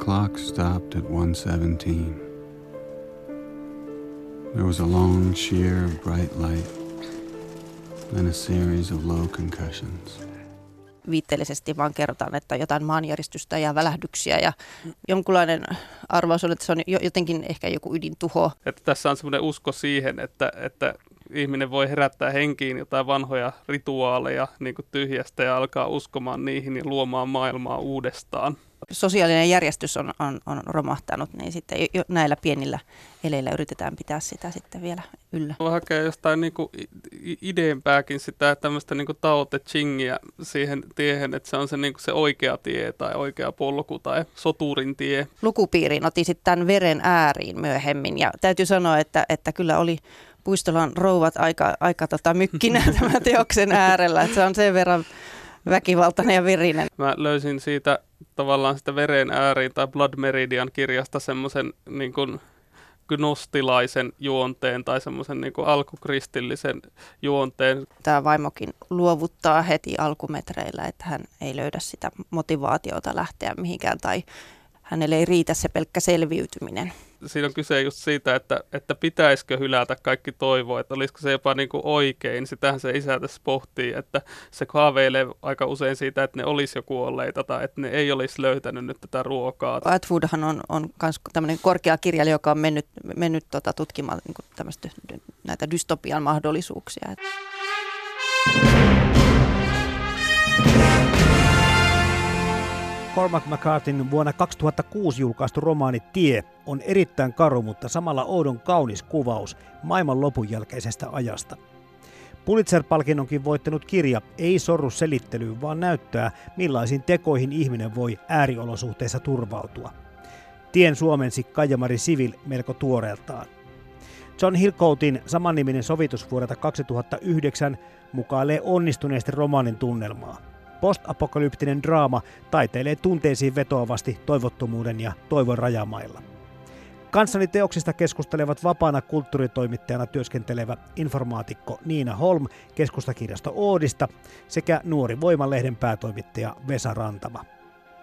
Clock stopped at 117. There was a long sheer of bright light, then a series of low concussions. viitteellisesti vaan kerrotaan, että jotain maanjäristystä ja välähdyksiä ja jonkunlainen arvaus on, että se on jotenkin ehkä joku ydintuho. Että tässä on semmoinen usko siihen, että, että ihminen voi herättää henkiin jotain vanhoja rituaaleja niin kuin tyhjästä ja alkaa uskomaan niihin ja luomaan maailmaa uudestaan sosiaalinen järjestys on, on, on romahtanut, niin sitten jo näillä pienillä eleillä yritetään pitää sitä sitten vielä yllä. Hakee jostain niin kuin ideempääkin sitä tämmöistä niin Tao Te Chingia siihen tiehen, että se on se, niin kuin se oikea tie tai oikea polku tai soturin tie. Lukupiiriin otin sitten tämän veren ääriin myöhemmin ja täytyy sanoa, että, että kyllä oli Puistolan rouvat aika, aika tota mykkinä tämän teoksen äärellä, että se on sen verran väkivaltainen ja verinen. Mä löysin siitä tavallaan sitä veren ääriin tai Blood Meridian kirjasta semmoisen niin kuin gnostilaisen juonteen tai semmoisen niin alkukristillisen juonteen. Tämä vaimokin luovuttaa heti alkumetreillä, että hän ei löydä sitä motivaatiota lähteä mihinkään tai hänelle ei riitä se pelkkä selviytyminen siinä on kyse just siitä, että, että pitäisikö hylätä kaikki toivo, että olisiko se jopa niin kuin oikein. Sitähän se isä tässä pohtii, että se haaveilee aika usein siitä, että ne olisi jo kuolleita tai että ne ei olisi löytänyt nyt tätä ruokaa. Atwoodhan on, on myös tämmöinen korkea kirjailija, joka on mennyt, mennyt tota, tutkimaan niin näitä dystopian mahdollisuuksia. Cormac McCartin vuonna 2006 julkaistu romaani Tie on erittäin karu, mutta samalla oudon kaunis kuvaus maailman lopun jälkeisestä ajasta. Pulitzer-palkinnonkin voittanut kirja ei sorru selittelyyn, vaan näyttää, millaisiin tekoihin ihminen voi ääriolosuhteissa turvautua. Tien suomensi Kajamari Sivil melko tuoreeltaan. John Hillcoatin samanniminen sovitus vuodelta 2009 mukailee onnistuneesti romaanin tunnelmaa. Postapokalyptinen draama taiteilee tunteisiin vetoavasti toivottomuuden ja toivon rajamailla. Kanssani teoksista keskustelevat vapaana kulttuuritoimittajana työskentelevä informaatikko Niina Holm keskustakirjasto Oodista sekä Nuori Voimalehden päätoimittaja Vesa Rantama.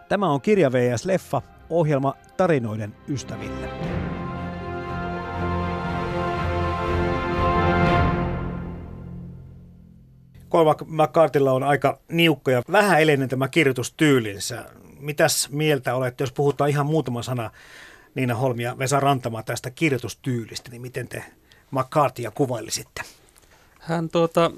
Tämä on Kirja VS Leffa, ohjelma tarinoiden ystäville. Colma McCartilla on aika niukka ja eleinen tämä kirjoitustyylinsä. Mitäs mieltä olette, jos puhutaan ihan muutama sana Niina Holmi ja Vesa Rantama tästä kirjoitustyylistä, niin miten te McCartya kuvailisitte? Hän tuota,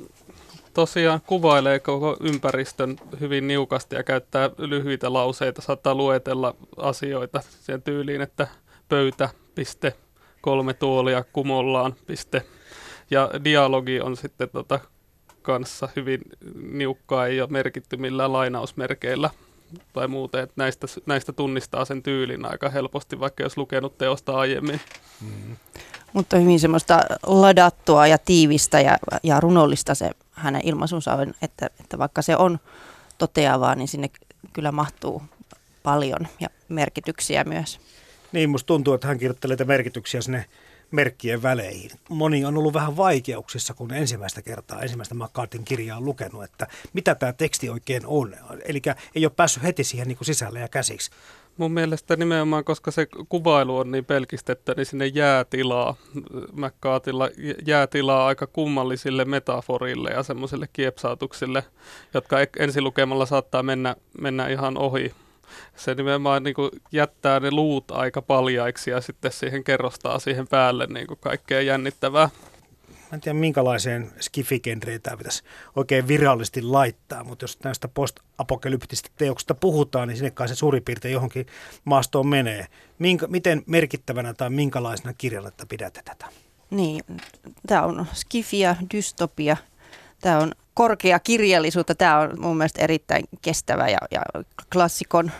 tosiaan kuvailee koko ympäristön hyvin niukasti ja käyttää lyhyitä lauseita, saattaa luetella asioita sen tyyliin, että pöytä, piste, kolme tuolia kumollaan, piste. Ja dialogi on sitten tota kanssa hyvin niukkaa, ei ole merkitty millään lainausmerkeillä tai muuten, että näistä, näistä tunnistaa sen tyylin aika helposti, vaikka jos lukenut teosta aiemmin. Mm. Mutta hyvin semmoista ladattua ja tiivistä ja, ja runollista se hänen ilmaisunsa on, että, että vaikka se on toteavaa, niin sinne kyllä mahtuu paljon ja merkityksiä myös. Niin, musta tuntuu, että hän kirjoittelee merkityksiä sinne merkkien väleihin. Moni on ollut vähän vaikeuksissa, kun ensimmäistä kertaa ensimmäistä McCartin kirjaa lukenut, että mitä tämä teksti oikein on. Eli ei ole päässyt heti siihen niin kuin sisälle ja käsiksi. Mun mielestä nimenomaan, koska se kuvailu on niin pelkistettä, niin sinne jää tilaa. McCartilla jää tilaa aika kummallisille metaforille ja semmoisille kiepsautuksille, jotka ensi lukemalla saattaa mennä, mennä ihan ohi se nimenomaan niin kuin jättää ne luut aika paljaiksi ja sitten siihen kerrostaa siihen päälle niin kuin kaikkea jännittävää. Mä en tiedä minkälaiseen skifigenreen tämä pitäisi oikein virallisesti laittaa, mutta jos näistä post-apokalyptisista teoksista puhutaan, niin sinne kai se suurin piirtein johonkin maastoon menee. Minkä, miten merkittävänä tai minkälaisena kirjalla pidätte tätä? Niin, tämä on skifia, dystopia, tämä on korkea kirjallisuutta. Tämä on mun mielestä erittäin kestävä ja, ja klassikon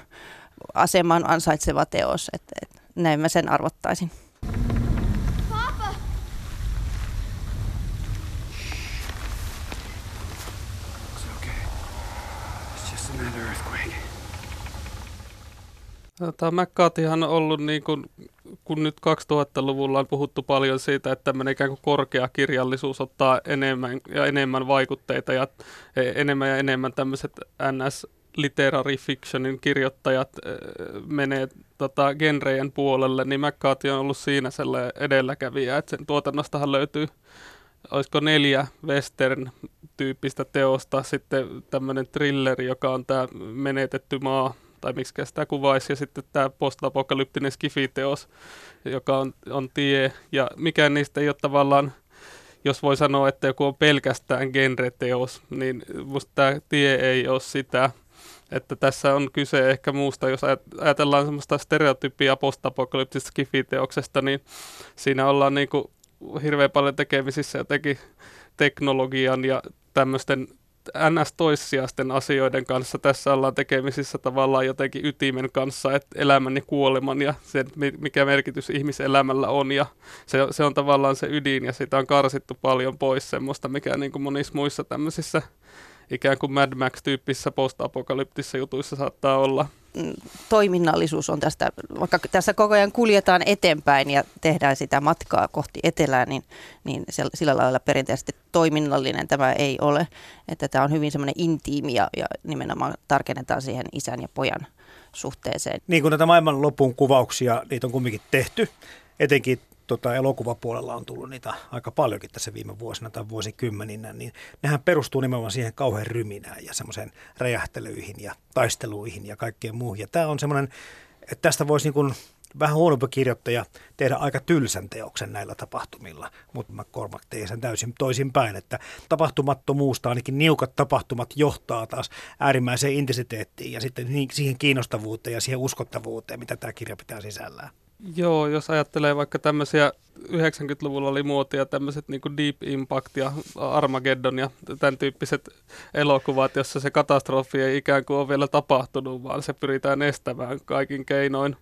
aseman ansaitseva teos. Et, et, näin mä sen arvottaisin. Tämä McCarthyhan on ollut niin kuin, kun nyt 2000-luvulla on puhuttu paljon siitä, että tämmöinen ikään kuin korkea kirjallisuus ottaa enemmän ja enemmän vaikutteita ja e, enemmän ja enemmän tämmöiset NS literary fictionin kirjoittajat e, menee tota, genrejen puolelle, niin McCarthy on ollut siinä sellainen edelläkävijä, että sen tuotannostahan löytyy olisiko neljä western-tyyppistä teosta, sitten tämmöinen trilleri, joka on tämä menetetty maa, tai miksi sitä kuvaisi, ja sitten tämä postapokalyptinen skifiteos, joka on, on tie, ja mikään niistä ei ole tavallaan, jos voi sanoa, että joku on pelkästään genreteos, niin musta tämä tie ei ole sitä, että tässä on kyse ehkä muusta, jos ajatellaan semmoista stereotypia postapokalyptisesta skifiteoksesta, niin siinä ollaan niin kuin hirveän paljon tekemisissä jotenkin teknologian ja tämmöisten NS-toissijaisten asioiden kanssa. Tässä ollaan tekemisissä tavallaan jotenkin ytimen kanssa, että elämän ja kuoleman ja se, mikä merkitys ihmiselämällä on. Ja se, se on tavallaan se ydin ja sitä on karsittu paljon pois semmoista, mikä niin kuin monissa muissa tämmöisissä ikään kuin Mad Max-tyyppisissä post-apokalyptisissa jutuissa saattaa olla toiminnallisuus on tästä, vaikka tässä koko ajan kuljetaan eteenpäin ja tehdään sitä matkaa kohti etelää, niin, niin sillä lailla perinteisesti toiminnallinen tämä ei ole. Että tämä on hyvin semmoinen intiimi ja, ja nimenomaan tarkennetaan siihen isän ja pojan suhteeseen. Niin kuin näitä maailmanlopun kuvauksia, niitä on kumminkin tehty, etenkin tota, elokuvapuolella on tullut niitä aika paljonkin tässä viime vuosina tai vuosikymmeninä, niin nehän perustuu nimenomaan siihen kauhean ryminään ja semmoiseen räjähtelyihin ja taisteluihin ja kaikkeen muuhun. Ja tämä on semmoinen, että tästä voisi niin kuin vähän huonompi kirjoittaja tehdä aika tylsän teoksen näillä tapahtumilla, mutta McCormack tee sen täysin toisinpäin, että tapahtumattomuusta, ainakin niukat tapahtumat johtaa taas äärimmäiseen intensiteettiin ja sitten siihen kiinnostavuuteen ja siihen uskottavuuteen, mitä tämä kirja pitää sisällään. Joo, jos ajattelee vaikka tämmöisiä 90-luvulla oli muotia tämmöiset niin Deep Impact ja Armageddon ja tämän tyyppiset elokuvat, jossa se katastrofi ei ikään kuin ole vielä tapahtunut, vaan se pyritään estämään kaikin keinoin.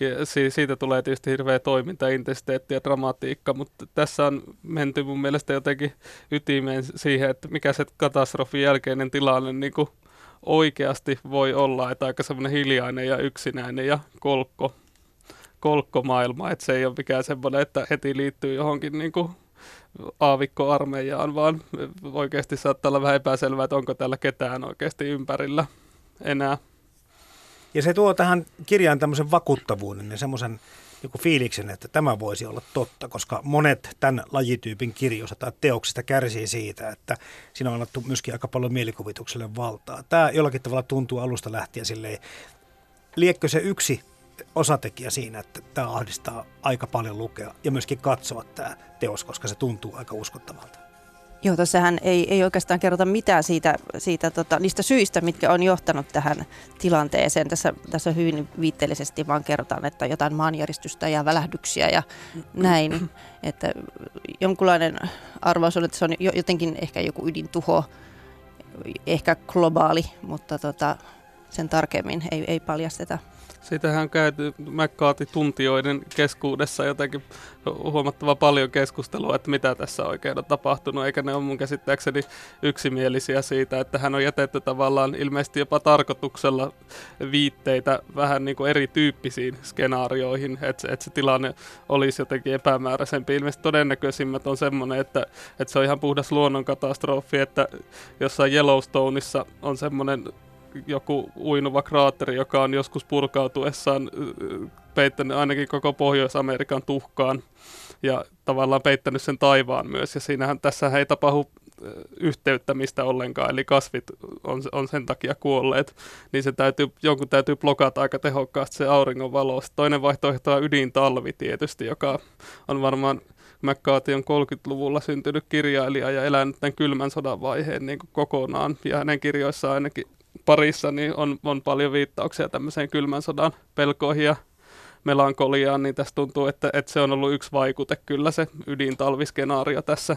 Ja siitä tulee tietysti hirveä toiminta, intensiteetti ja dramatiikka, mutta tässä on menty mun mielestä jotenkin ytimeen siihen, että mikä se katastrofin jälkeinen tilanne niin kuin oikeasti voi olla, että aika semmoinen hiljainen ja yksinäinen ja kolkko kolkkomaailma, että se ei ole mikään semmoinen, että heti liittyy johonkin niin kuin aavikkoarmeijaan, vaan oikeasti saattaa olla vähän epäselvää, että onko täällä ketään oikeasti ympärillä enää. Ja se tuo tähän kirjaan tämmöisen vakuuttavuuden ja semmoisen joku fiiliksen, että tämä voisi olla totta, koska monet tämän lajityypin kirjoista tai teoksista kärsii siitä, että siinä on annettu myöskin aika paljon mielikuvitukselle valtaa. Tämä jollakin tavalla tuntuu alusta lähtien silleen, liekkö se yksi osatekijä siinä, että tämä ahdistaa aika paljon lukea ja myöskin katsoa tämä teos, koska se tuntuu aika uskottavalta. Joo, tässähän ei, ei oikeastaan kerrota mitään siitä, siitä tota, niistä syistä, mitkä on johtanut tähän tilanteeseen. Tässä, tässä hyvin viitteellisesti vaan kerrotaan, että jotain maanjäristystä ja välähdyksiä ja näin. Että jonkunlainen arvaus on, että se on jotenkin ehkä joku ydintuho, ehkä globaali, mutta tota, sen tarkemmin ei, ei paljasteta. Siitähän on käyty McCarthy-tuntijoiden keskuudessa jotenkin huomattava paljon keskustelua, että mitä tässä oikein on tapahtunut, eikä ne ole mun käsittääkseni yksimielisiä siitä, että hän on jätetty tavallaan ilmeisesti jopa tarkoituksella viitteitä vähän niin kuin erityyppisiin skenaarioihin, että, että se tilanne olisi jotenkin epämääräisempi. Ilmeisesti todennäköisimmät on semmoinen, että, että se on ihan puhdas luonnonkatastrofi, että jossain Yellowstoneissa on semmoinen joku uinuva kraatteri, joka on joskus purkautuessaan peittänyt ainakin koko Pohjois-Amerikan tuhkaan ja tavallaan peittänyt sen taivaan myös. Ja siinähän tässä ei tapahdu yhteyttämistä ollenkaan, eli kasvit on, on sen takia kuolleet, niin se täytyy, jonkun täytyy blokata aika tehokkaasti se auringon valo. Toinen vaihtoehto on ydintalvi tietysti, joka on varmaan McCarthy on 30-luvulla syntynyt kirjailija ja elänyt tämän kylmän sodan vaiheen niin kokonaan, ja hänen kirjoissaan ainakin parissa niin on, on paljon viittauksia tämmöiseen kylmän sodan pelkoihin ja melankoliaan, niin tässä tuntuu, että, että se on ollut yksi vaikute kyllä se ydintalviskenaario tässä.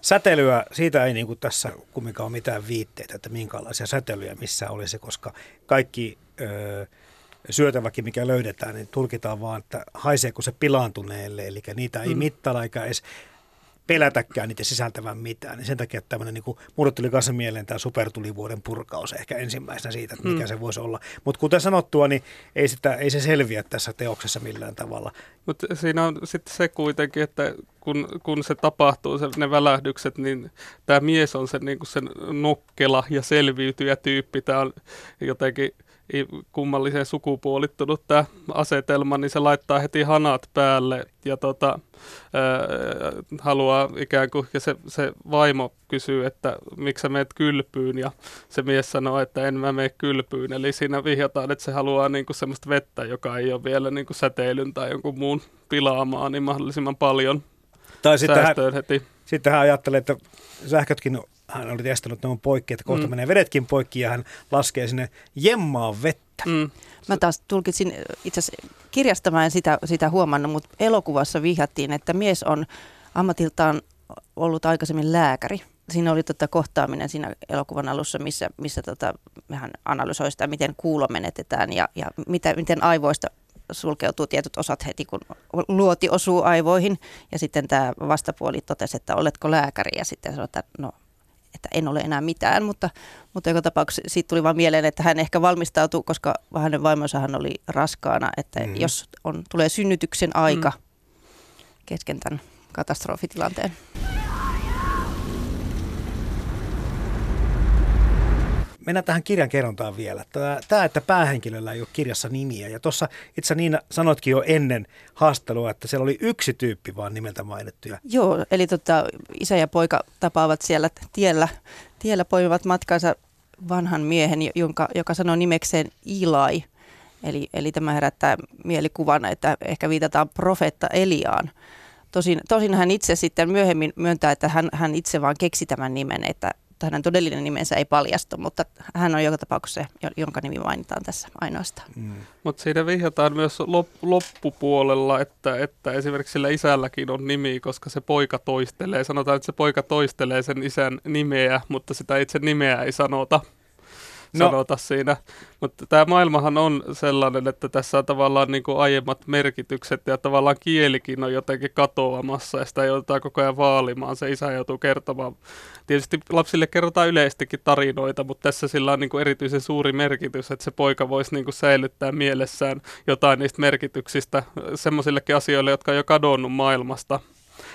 Säteilyä, siitä ei niin kuin tässä kumminkaan ole mitään viitteitä, että minkälaisia säteilyjä missä olisi, koska kaikki ö, syötäväkin, mikä löydetään, niin tulkitaan vaan, että haiseeko se pilaantuneelle, eli niitä ei mm. mittailla eikä edes pelätäkään niitä sisältävän mitään. Niin sen takia tämmöinen, niin kuin, mulle tuli kanssa mieleen tämä supertulivuoden purkaus ehkä ensimmäisenä siitä, että mikä mm. se voisi olla. Mutta kuten sanottua, niin ei, sitä, ei se selviä tässä teoksessa millään tavalla. Mutta siinä on sitten se kuitenkin, että kun, kun se tapahtuu, se, ne välähdykset, niin tämä mies on se, niin kuin sen nokkela ja selviytyjä tyyppi. Tämä on jotenkin kummallisen sukupuolittunut tämä asetelma, niin se laittaa heti hanat päälle ja tota, äh, haluaa ikään kuin, ja se, se vaimo kysyy, että miksi sä meet kylpyyn, ja se mies sanoo, että en mä mene kylpyyn, eli siinä vihjataan, että se haluaa niinku semmoista vettä, joka ei ole vielä niinku säteilyn tai jonkun muun pilaamaan, niin mahdollisimman paljon tai sitten hän, heti. Sitten hän ajattelee, että sähkötkin hän oli testannut, ne on poikki, että kohta mm. menee vedetkin poikki ja hän laskee sinne jemmaa vettä. Mm. Mä taas tulkitsin, itse asiassa kirjasta mä en sitä, sitä huomannut, mutta elokuvassa vihjattiin, että mies on ammatiltaan ollut aikaisemmin lääkäri. Siinä oli tota kohtaaminen siinä elokuvan alussa, missä, missä tota, hän analysoi sitä, miten kuulo menetetään ja, ja mitä, miten aivoista sulkeutuu tietyt osat heti, kun luoti osuu aivoihin. Ja sitten tämä vastapuoli totesi, että oletko lääkäri? Ja sitten sanoi, että no että en ole enää mitään, mutta, mutta joka tapauksessa siitä tuli vaan mieleen, että hän ehkä valmistautuu, koska hänen vaimonsa hän oli raskaana, että mm. jos on, tulee synnytyksen aika mm. kesken tämän katastrofitilanteen. Mennään tähän kirjan kerrontaan vielä. Tämä, että päähenkilöllä ei ole kirjassa nimiä. Ja tuossa itse niin sanoitkin jo ennen haastelua, että siellä oli yksi tyyppi vaan nimeltä mainittuja. Joo, eli tota, isä ja poika tapaavat siellä tiellä, tiellä poimivat matkansa vanhan miehen, jonka, joka sanoo nimekseen Ilai. Eli, eli tämä herättää mielikuvan, että ehkä viitataan profeetta Eliaan. Tosin, tosin hän itse sitten myöhemmin myöntää, että hän, hän itse vaan keksi tämän nimen, että hänen todellinen nimensä ei paljastu, mutta hän on joka tapauksessa se, jonka nimi mainitaan tässä ainoastaan. Mm. Mutta siinä vihjataan myös lop- loppupuolella, että, että esimerkiksi sillä isälläkin on nimi, koska se poika toistelee. Sanotaan, että se poika toistelee sen isän nimeä, mutta sitä itse nimeä ei sanota no. sanota siinä. Mutta tämä maailmahan on sellainen, että tässä on tavallaan niin kuin aiemmat merkitykset ja tavallaan kielikin on jotenkin katoamassa ja sitä joudutaan koko ajan vaalimaan. Se isä joutuu kertomaan. Tietysti lapsille kerrotaan yleistikin tarinoita, mutta tässä sillä on niin kuin erityisen suuri merkitys, että se poika voisi niin kuin säilyttää mielessään jotain niistä merkityksistä semmoisillekin asioille, jotka on jo kadonnut maailmasta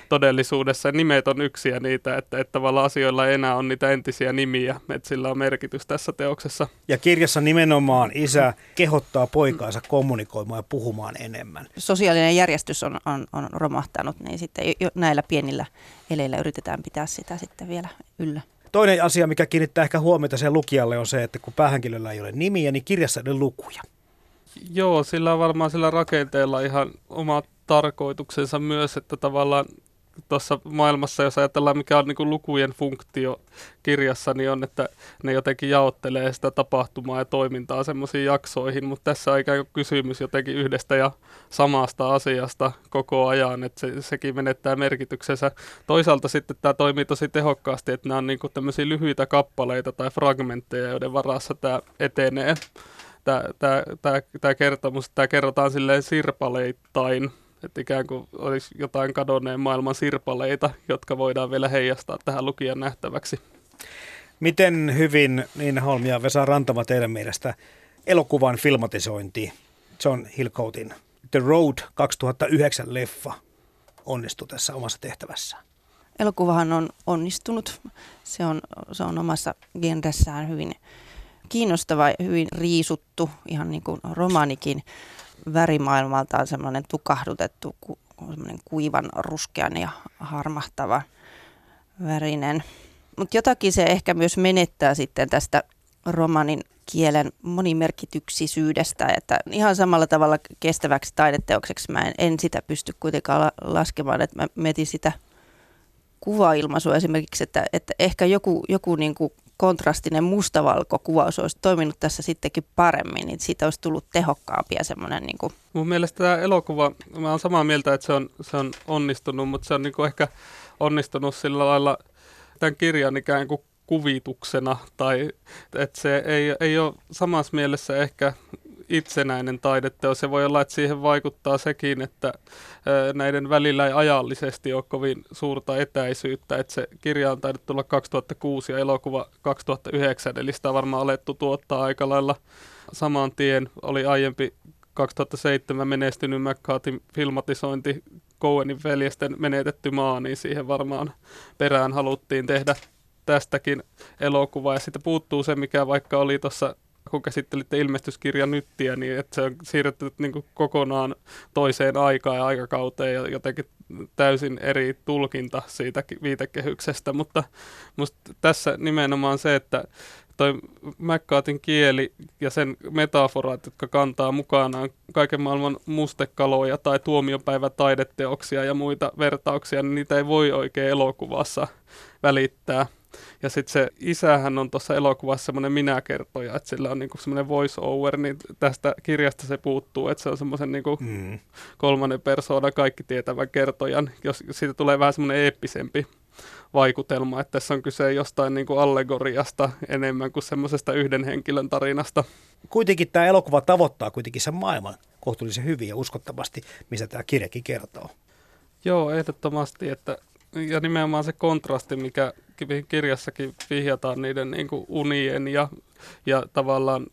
todellisuudessa. Nimet on yksiä niitä, että, että tavallaan asioilla ei enää ole niitä entisiä nimiä, että sillä on merkitys tässä teoksessa. Ja kirjassa nimenomaan isä kehottaa poikaansa kommunikoimaan ja puhumaan enemmän. Sosiaalinen järjestys on, on, on romahtanut, niin sitten jo näillä pienillä eleillä yritetään pitää sitä sitten vielä yllä. Toinen asia, mikä kiinnittää ehkä huomiota sen lukijalle, on se, että kun päähenkilöllä ei ole nimiä, niin kirjassa ei ole lukuja. Joo, sillä on varmaan sillä rakenteella ihan oma tarkoituksensa myös, että tavallaan tuossa maailmassa, jos ajatellaan mikä on niin lukujen funktio kirjassa, niin on, että ne jotenkin jaottelee sitä tapahtumaa ja toimintaa semmoisiin jaksoihin, mutta tässä on ikään kuin kysymys jotenkin yhdestä ja samasta asiasta koko ajan, että se, sekin menettää merkityksensä. Toisaalta sitten tämä toimii tosi tehokkaasti, että nämä on niin tämmöisiä lyhyitä kappaleita tai fragmentteja, joiden varassa tämä etenee. Tämä, kertomus, tämä kerrotaan silleen sirpaleittain, että ikään kuin olisi jotain kadonneen maailman sirpaleita, jotka voidaan vielä heijastaa tähän lukijan nähtäväksi. Miten hyvin niin Holm ja Vesa Rantama teidän mielestä elokuvan filmatisointi John Hillcoatin The Road 2009 leffa onnistui tässä omassa tehtävässään? Elokuvahan on onnistunut. Se on, se on omassa genressään hyvin kiinnostava, hyvin riisuttu, ihan niin kuin romaanikin värimaailmaltaan semmoinen tukahdutettu, semmoinen kuivan ruskean ja harmahtava värinen. Mutta jotakin se ehkä myös menettää sitten tästä romanin kielen monimerkityksisyydestä, että ihan samalla tavalla kestäväksi taideteokseksi mä en, en sitä pysty kuitenkaan la, laskemaan, että mä mietin sitä kuvailmaisua esimerkiksi, että, että ehkä joku, joku niin kuin kontrastinen mustavalkokuvaus olisi toiminut tässä sittenkin paremmin, niin siitä olisi tullut tehokkaampi ja semmoinen niin kuin... Mun mielestä tämä elokuva, mä oon samaa mieltä, että se on, se on onnistunut, mutta se on niin kuin ehkä onnistunut sillä lailla tämän kirjan ikään kuin kuvituksena, tai että se ei, ei ole samassa mielessä ehkä itsenäinen taideteos. Se voi olla, että siihen vaikuttaa sekin, että näiden välillä ei ajallisesti ole kovin suurta etäisyyttä. Että se kirja on taidettu tulla 2006 ja elokuva 2009, eli sitä on varmaan alettu tuottaa aika lailla saman tien. Oli aiempi 2007 menestynyt McCartin filmatisointi Coenin veljesten menetetty maa, niin siihen varmaan perään haluttiin tehdä tästäkin elokuvaa. Ja sitten puuttuu se, mikä vaikka oli tuossa kun käsittelitte ilmestyskirja Nyttiä, niin että se on siirretty niin kuin kokonaan toiseen aikaan ja aikakauteen ja jotenkin täysin eri tulkinta siitä viitekehyksestä, mutta musta tässä nimenomaan se, että toi McCartin kieli ja sen metaforat, jotka kantaa mukanaan kaiken maailman mustekaloja tai tuomiopäivätaideteoksia ja muita vertauksia, niin niitä ei voi oikein elokuvassa välittää. Ja sitten se isähän on tuossa elokuvassa semmoinen minäkertoja, että sillä on niinku semmoinen voice over, niin tästä kirjasta se puuttuu, että se on semmoisen niinku mm. kolmannen persoona kaikki tietävän kertojan, jos siitä tulee vähän semmoinen eeppisempi vaikutelma, että tässä on kyse jostain niin kuin allegoriasta enemmän kuin semmoisesta yhden henkilön tarinasta. Kuitenkin tämä elokuva tavoittaa kuitenkin sen maailman kohtuullisen hyvin ja uskottavasti, missä tämä kirjakin kertoo. Joo, ehdottomasti, että ja nimenomaan se kontrasti, mikä kirjassakin vihjataan niiden niin kuin unien ja, ja tavallaan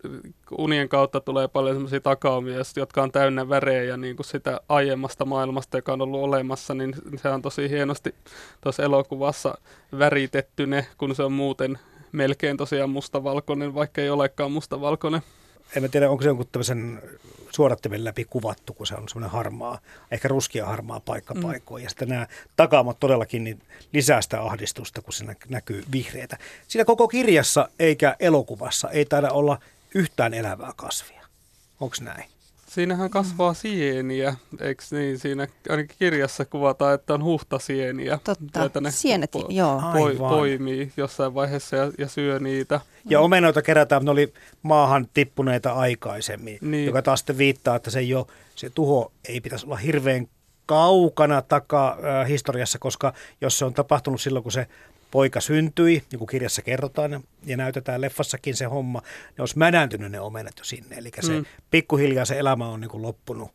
unien kautta tulee paljon semmoisia takaumia, jotka on täynnä värejä niin kuin sitä aiemmasta maailmasta, joka on ollut olemassa, niin se on tosi hienosti tuossa elokuvassa väritetty ne, kun se on muuten melkein tosiaan mustavalkoinen, vaikka ei olekaan mustavalkoinen. En tiedä, onko se jonkun tämmöisen suodattimen läpi kuvattu, kun se on semmoinen harmaa, ehkä ruskia harmaa paikka mm. paikoin. Ja sitten nämä takaamat todellakin niin lisää sitä ahdistusta, kun se näkyy vihreitä. Siinä koko kirjassa eikä elokuvassa ei taida olla yhtään elävää kasvia. Onko näin? Siinähän kasvaa sieniä, eikö niin? Siinä ainakin kirjassa kuvataan, että on huhtasieniä. Totta, ne sienet, po- joo. Po- poimii jossain vaiheessa ja, ja syö niitä. Ja omenoita kerätään, ne oli maahan tippuneita aikaisemmin, niin. joka taas sitten viittaa, että se, ei ole, se tuho ei pitäisi olla hirveän kaukana takaa äh, historiassa, koska jos se on tapahtunut silloin, kun se poika syntyi, niin kuin kirjassa kerrotaan ja näytetään leffassakin se homma, ne olisi mädäntynyt ne omenat jo sinne. Eli se mm. pikkuhiljaa se elämä on niin kuin loppunut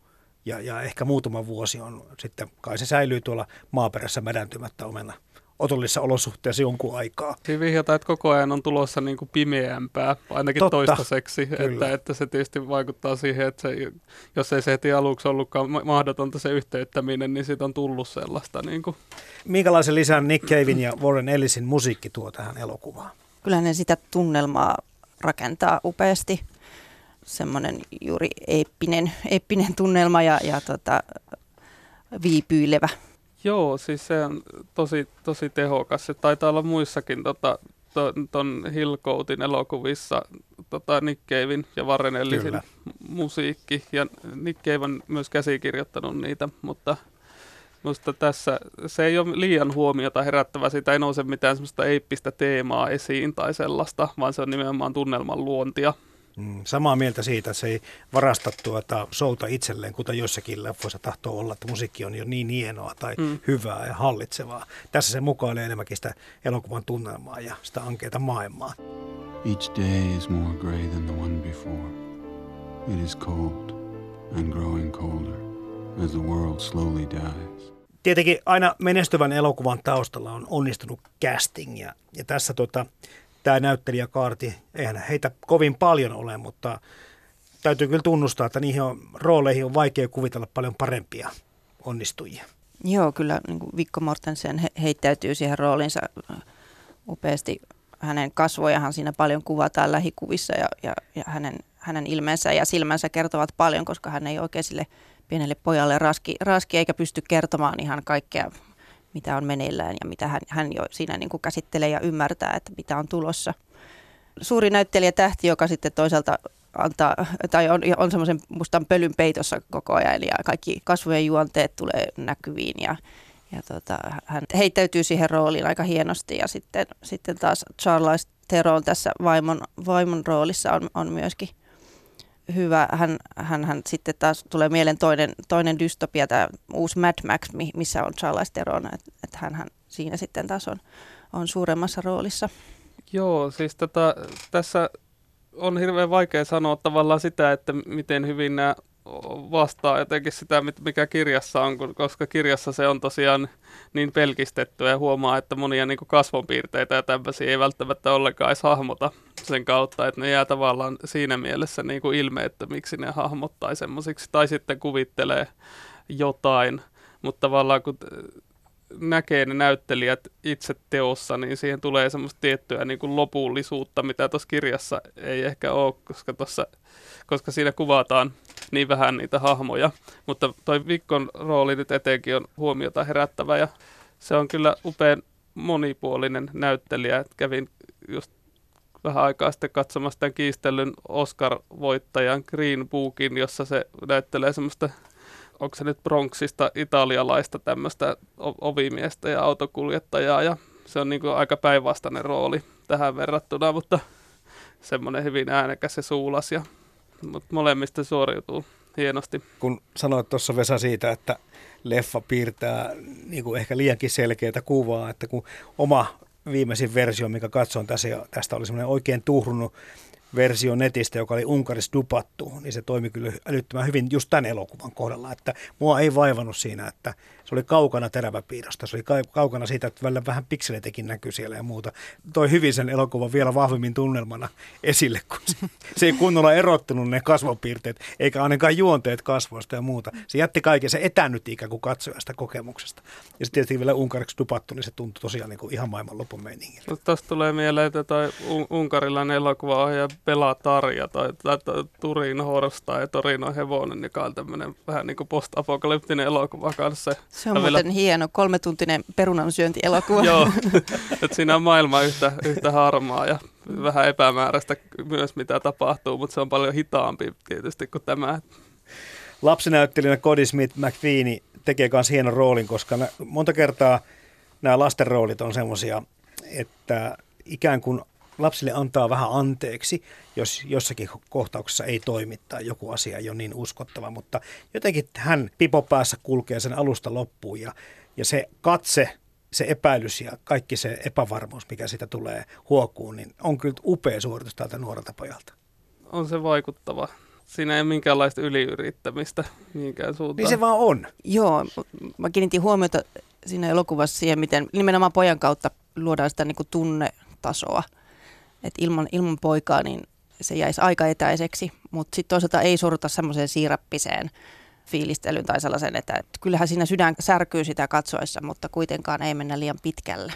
ja, ja ehkä muutama vuosi on sitten, kai se säilyy tuolla maaperässä mädäntymättä omena otollisissa olosuhteissa jonkun aikaa. Siinä vihjataan, että koko ajan on tulossa niin kuin pimeämpää, ainakin Totta, toistaiseksi, että, että se tietysti vaikuttaa siihen, että se, jos ei se heti aluksi ollutkaan mahdotonta se yhteyttäminen, niin siitä on tullut sellaista. Niin kuin. Minkälaisen lisän Nick Cavein ja Warren Ellisin musiikki tuo tähän elokuvaan? Kyllä ne sitä tunnelmaa rakentaa upeasti. Semmoinen juuri eeppinen, eeppinen tunnelma ja, ja tota, viipyilevä Joo, siis se on tosi, tosi tehokas. Se taitaa olla muissakin tota, ton, ton Hillcoatin elokuvissa tota Nick Cavein ja Warren Ellisin musiikki. Ja Nick Cave on myös käsikirjoittanut niitä, mutta Minusta tässä se ei ole liian huomiota herättävä, siitä ei nouse mitään semmoista eippistä teemaa esiin tai sellaista, vaan se on nimenomaan tunnelman luontia. Mm, samaa mieltä siitä, että se ei varasta tuota showta itselleen, kuten jossakin leffoissa tahtoo olla, että musiikki on jo niin hienoa tai mm. hyvää ja hallitsevaa. Tässä se mukailee enemmänkin sitä elokuvan tunnelmaa ja sitä ankeita maailmaa. Each day is more gray than the one before. It is cold and growing colder as the world slowly dies. Tietenkin aina menestyvän elokuvan taustalla on onnistunut casting ja, ja tässä tota, tämä näyttelijäkaarti, eihän heitä kovin paljon ole, mutta täytyy kyllä tunnustaa, että niihin on, rooleihin on vaikea kuvitella paljon parempia onnistujia. Joo, kyllä niin kuin Vikko Mortensen he, heittäytyy siihen roolinsa upeasti. Hänen kasvojahan siinä paljon kuvataan lähikuvissa ja, ja, ja hänen, hänen ilmeensä ja silmänsä kertovat paljon, koska hän ei oikein sille pienelle pojalle raski, raski eikä pysty kertomaan ihan kaikkea mitä on meneillään ja mitä hän, hän jo siinä niin kuin käsittelee ja ymmärtää, että mitä on tulossa. Suuri näyttelijä tähti, joka sitten toisaalta antaa, tai on, on semmoisen mustan pölyn peitossa koko ajan, eli kaikki kasvojen juonteet tulee näkyviin ja, ja tota, hän heittäytyy siihen rooliin aika hienosti ja sitten, sitten taas Charles Theron tässä vaimon, vaimon roolissa on, on myöskin hyvä. Hän, hän, hän sitten taas tulee mieleen toinen, toinen dystopia, tämä uusi Mad Max, missä on Charles Theron, että et hän, hän siinä sitten taas on, on suuremmassa roolissa. Joo, siis tota, tässä on hirveän vaikea sanoa tavallaan sitä, että miten hyvin nämä vastaa jotenkin sitä, mikä kirjassa on, koska kirjassa se on tosiaan niin pelkistetty ja huomaa, että monia niin kasvonpiirteitä ja tämmöisiä ei välttämättä ollenkaan edes hahmota sen kautta, että ne jää tavallaan siinä mielessä niin kuin ilme, että miksi ne hahmottaa semmoisiksi tai sitten kuvittelee jotain, mutta tavallaan kun näkee ne näyttelijät itse teossa, niin siihen tulee semmoista tiettyä niin kuin lopullisuutta, mitä tuossa kirjassa ei ehkä ole, koska, tossa, koska siinä kuvataan niin vähän niitä hahmoja. Mutta toi Vikkon rooli nyt etenkin on huomiota herättävä ja se on kyllä upean monipuolinen näyttelijä. Et kävin just vähän aikaa sitten katsomassa tämän kiistellyn Oscar-voittajan Green Bookin, jossa se näyttelee semmoista onko se nyt Bronxista italialaista tämmöistä ovimiestä ja autokuljettajaa ja se on niin kuin aika päinvastainen rooli tähän verrattuna, mutta semmoinen hyvin äänekäs ja suulas ja mutta molemmista suoriutuu hienosti. Kun sanoit tuossa Vesa siitä, että leffa piirtää niin kuin ehkä liiankin selkeää kuvaa, että kun oma viimeisin versio, mikä katsoin tässä, tästä oli semmoinen oikein tuhrunut versio netistä, joka oli Unkarissa dupattu, niin se toimi kyllä älyttömän hyvin just tämän elokuvan kohdalla, että mua ei vaivannut siinä, että se oli kaukana teräväpiirrosta, se oli kaukana siitä, että välillä vähän pikseleitäkin näkyy siellä ja muuta. Toi hyvin sen elokuvan vielä vahvemmin tunnelmana esille, kun se, se ei kunnolla erottunut ne kasvopiirteet, eikä ainakaan juonteet kasvoista ja muuta. Se jätti kaiken, se etänyt ikään kuin katsojasta kokemuksesta. Ja sitten tietysti vielä unkariksi dupattu, niin se tuntui tosiaan niin kuin ihan maailman lopun meiningiltä. Tuosta tulee mieleen, että toi unkarilainen elokuva ohjaa Pela Tarja tai, tai, Turin Horst tai Torino Hevonen, joka on tämmöinen vähän niin kuin post-apokalyptinen elokuva kanssa. Se on muuten vielä... hieno, kolmetuntinen perunansyöntielokuva. Joo, että siinä on maailma yhtä, yhtä harmaa ja vähän epämääräistä myös mitä tapahtuu, mutta se on paljon hitaampi tietysti kuin tämä. Lapsinäyttelijänä Cody Smith McPhee tekee myös hienon roolin, koska monta kertaa nämä lasten roolit on semmoisia, että ikään kuin lapsille antaa vähän anteeksi, jos jossakin kohtauksessa ei toimi tai joku asia ei ole niin uskottava, mutta jotenkin hän pipo päässä kulkee sen alusta loppuun ja, ja se katse, se epäilys ja kaikki se epävarmuus, mikä siitä tulee huokuun, niin on kyllä upea suoritus tältä nuorelta pojalta. On se vaikuttava. Siinä ei ole minkäänlaista yliyrittämistä mihinkään suuntaan. Niin se vaan on. Joo, mä kiinnitin huomiota siinä elokuvassa siihen, miten nimenomaan pojan kautta luodaan sitä niin kuin tunnetasoa – että ilman, ilman poikaa niin se jäisi aika etäiseksi, mutta sitten toisaalta ei sorruta semmoiseen siirappiseen fiilistelyyn tai sellaisen, että, että kyllähän siinä sydän särkyy sitä katsoessa, mutta kuitenkaan ei mennä liian pitkälle.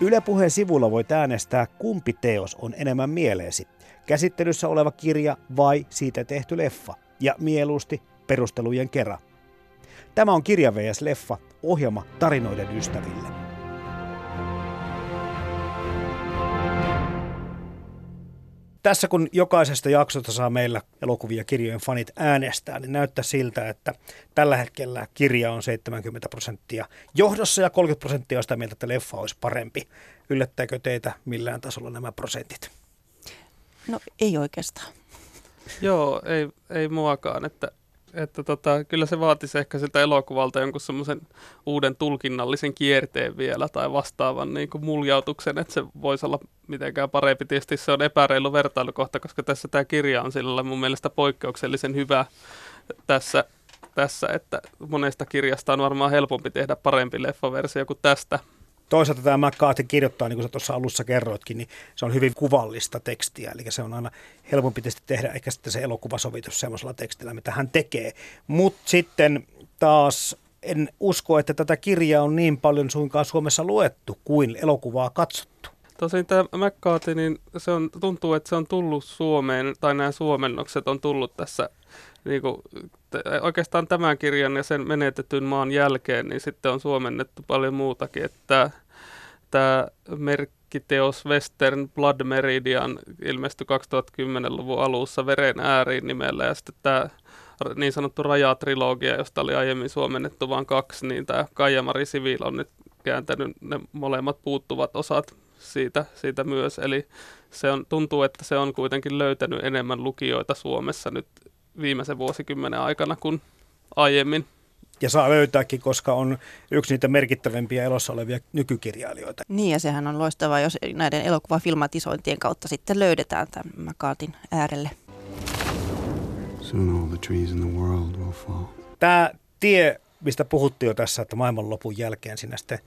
Yle Puheen sivulla voit äänestää, kumpi teos on enemmän mieleesi. Käsittelyssä oleva kirja vai siitä tehty leffa. Ja mieluusti perustelujen kerran. Tämä on Kirja vs. Leffa, ohjelma tarinoiden ystäville. Tässä kun jokaisesta jaksosta saa meillä elokuvia kirjojen fanit äänestää, niin näyttää siltä, että tällä hetkellä kirja on 70 prosenttia johdossa ja 30 prosenttia on sitä mieltä, että leffa olisi parempi. Yllättääkö teitä millään tasolla nämä prosentit? No ei oikeastaan. Joo, ei, ei muakaan, että että tota, kyllä se vaatisi ehkä siltä elokuvalta jonkun semmoisen uuden tulkinnallisen kierteen vielä tai vastaavan niin kuin muljautuksen, että se voisi olla mitenkään parempi. Tietysti se on epäreilu vertailukohta, koska tässä tämä kirja on sillä mun mielestä poikkeuksellisen hyvä tässä, tässä, että monesta kirjasta on varmaan helpompi tehdä parempi leffaversio kuin tästä, Toisaalta tämä McCarthy kirjoittaa, niin kuin sä tuossa alussa kerroitkin, niin se on hyvin kuvallista tekstiä, eli se on aina helpompi tehdä ehkä sitten se elokuvasovitus semmoisella tekstillä, mitä hän tekee. Mutta sitten taas en usko, että tätä kirjaa on niin paljon suinkaan Suomessa luettu kuin elokuvaa katsottu. Tosin tämä McCarthy, niin se on, tuntuu, että se on tullut Suomeen, tai nämä suomennokset on tullut tässä niin kuin, oikeastaan tämän kirjan ja sen menetetyn maan jälkeen, niin sitten on suomennettu paljon muutakin. Että tämä merkkiteos Western Blood Meridian ilmestyi 2010-luvun alussa Veren ääriin nimellä ja sitten tämä niin sanottu rajatrilogia, josta oli aiemmin suomennettu vain kaksi, niin tämä Kaijamari Sivil on nyt kääntänyt ne molemmat puuttuvat osat siitä, siitä myös. Eli se on, tuntuu, että se on kuitenkin löytänyt enemmän lukijoita Suomessa nyt viimeisen vuosikymmenen aikana kuin aiemmin. Ja saa löytääkin, koska on yksi niitä merkittävimpiä elossa olevia nykykirjailijoita. Niin ja sehän on loistavaa, jos näiden elokuvafilmatisointien kautta sitten löydetään tämän McCartin äärelle. Soon all the trees in the world will fall. Tämä tie, mistä puhuttiin jo tässä, että maailmanlopun jälkeen sinä sitten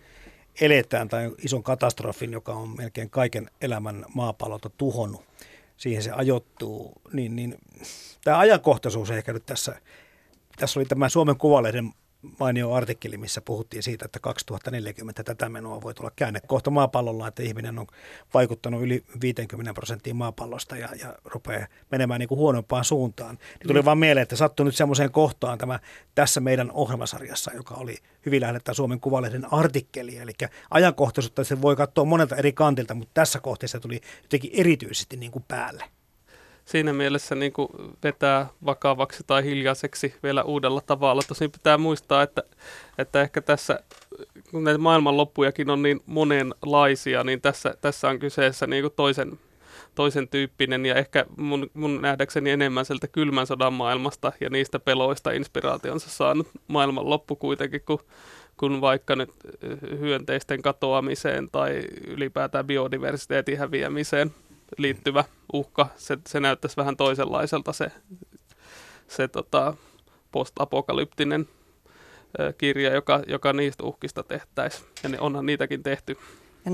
eletään, tai ison katastrofin, joka on melkein kaiken elämän maapallolta tuhonnut, siihen se ajoittuu, niin, niin tämä ajankohtaisuus ehkä nyt tässä, tässä oli tämä Suomen Kuvalehden mainio artikkeli, missä puhuttiin siitä, että 2040 tätä menoa voi tulla käänne kohta maapallolla, että ihminen on vaikuttanut yli 50 prosenttia maapallosta ja, ja rupeaa menemään niin kuin huonompaan suuntaan. Niin tuli mm. vaan mieleen, että sattui nyt semmoiseen kohtaan tämä tässä meidän ohjelmasarjassa, joka oli hyvin lähellä Suomen Kuvalehden artikkeli. Eli ajankohtaisuutta se voi katsoa monelta eri kantilta, mutta tässä kohteessa tuli jotenkin erityisesti niin kuin päälle siinä mielessä niin kuin vetää vakavaksi tai hiljaiseksi vielä uudella tavalla. Tosin pitää muistaa, että, että ehkä tässä, kun näitä maailmanloppujakin on niin monenlaisia, niin tässä, tässä on kyseessä niin kuin toisen, toisen tyyppinen ja ehkä mun, mun nähdäkseni enemmän sieltä kylmän sodan maailmasta ja niistä peloista inspiraationsa saanut maailmanloppu kuitenkin, kun kun vaikka nyt hyönteisten katoamiseen tai ylipäätään biodiversiteetin häviämiseen liittyvä uhka. Se, se näyttäisi vähän toisenlaiselta se, se tota, postapokalyptinen kirja, joka, joka niistä uhkista tehtäisiin. Ja ne, onhan niitäkin tehty. Ja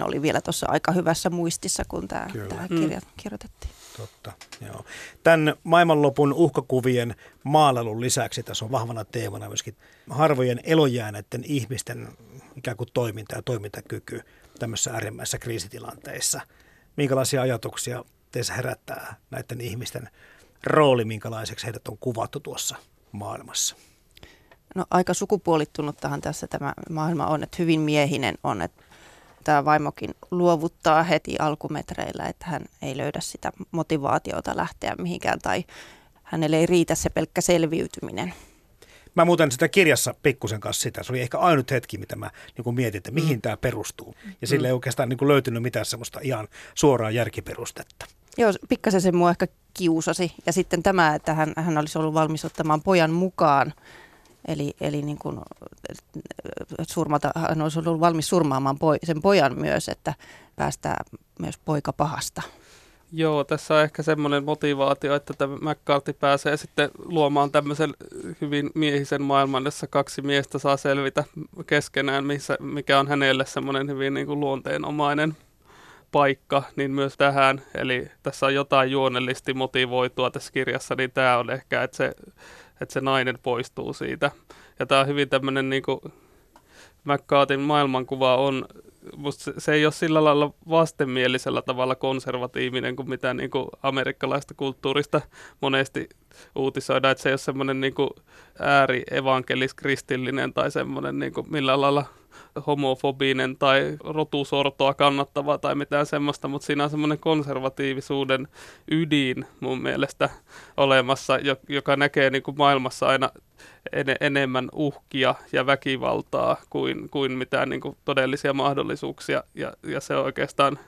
9-11 oli vielä tuossa aika hyvässä muistissa, kun tämä, tämä kirja mm. kirjoitettiin. Totta, joo. Tämän maailmanlopun uhkakuvien maalailun lisäksi tässä on vahvana teemana myöskin harvojen elojääneiden ihmisten ikään kuin toiminta ja toimintakyky tämmöisissä äärimmäisissä kriisitilanteissa – minkälaisia ajatuksia teissä herättää näiden ihmisten rooli, minkälaiseksi heidät on kuvattu tuossa maailmassa? No aika sukupuolittunuttahan tässä tämä maailma on, että hyvin miehinen on, että tämä vaimokin luovuttaa heti alkumetreillä, että hän ei löydä sitä motivaatiota lähteä mihinkään tai hänelle ei riitä se pelkkä selviytyminen. Mä muuten sitä kirjassa pikkusen kanssa sitä. Se oli ehkä ainut hetki, mitä mä niin mietin, että mihin mm. tämä perustuu. Ja sille mm. ei oikeastaan niin löytynyt mitään semmoista ihan suoraa järkiperustetta. Joo, pikkasen se mua ehkä kiusasi. Ja sitten tämä, että hän, hän olisi ollut valmis ottamaan pojan mukaan. Eli, eli niin kuin, surmata, hän olisi ollut valmis surmaamaan poi, sen pojan myös, että päästää myös poika pahasta. Joo, tässä on ehkä semmoinen motivaatio, että tämä McCarthy pääsee sitten luomaan tämmöisen hyvin miehisen maailman, jossa kaksi miestä saa selvitä keskenään, missä, mikä on hänelle semmoinen hyvin niin kuin luonteenomainen paikka, niin myös tähän. Eli tässä on jotain juonellisesti motivoitua tässä kirjassa, niin tämä on ehkä, että se, että se nainen poistuu siitä. Ja tämä on hyvin tämmöinen niin kuin McCartin maailmankuva on musta se, ei ole sillä lailla vastenmielisellä tavalla konservatiivinen kuin mitä niin kuin amerikkalaista kulttuurista monesti uutisoidaan, että se ei ole semmoinen niin ääri evankelis-kristillinen tai semmoinen niin millä lailla homofobinen tai rotusortoa kannattava tai mitään semmoista, mutta siinä on semmoinen konservatiivisuuden ydin mun mielestä olemassa, joka näkee niin kuin maailmassa aina en, enemmän uhkia ja väkivaltaa kuin, kuin mitään niin kuin todellisia mahdollisuuksia. Ja, ja se on oikeastaan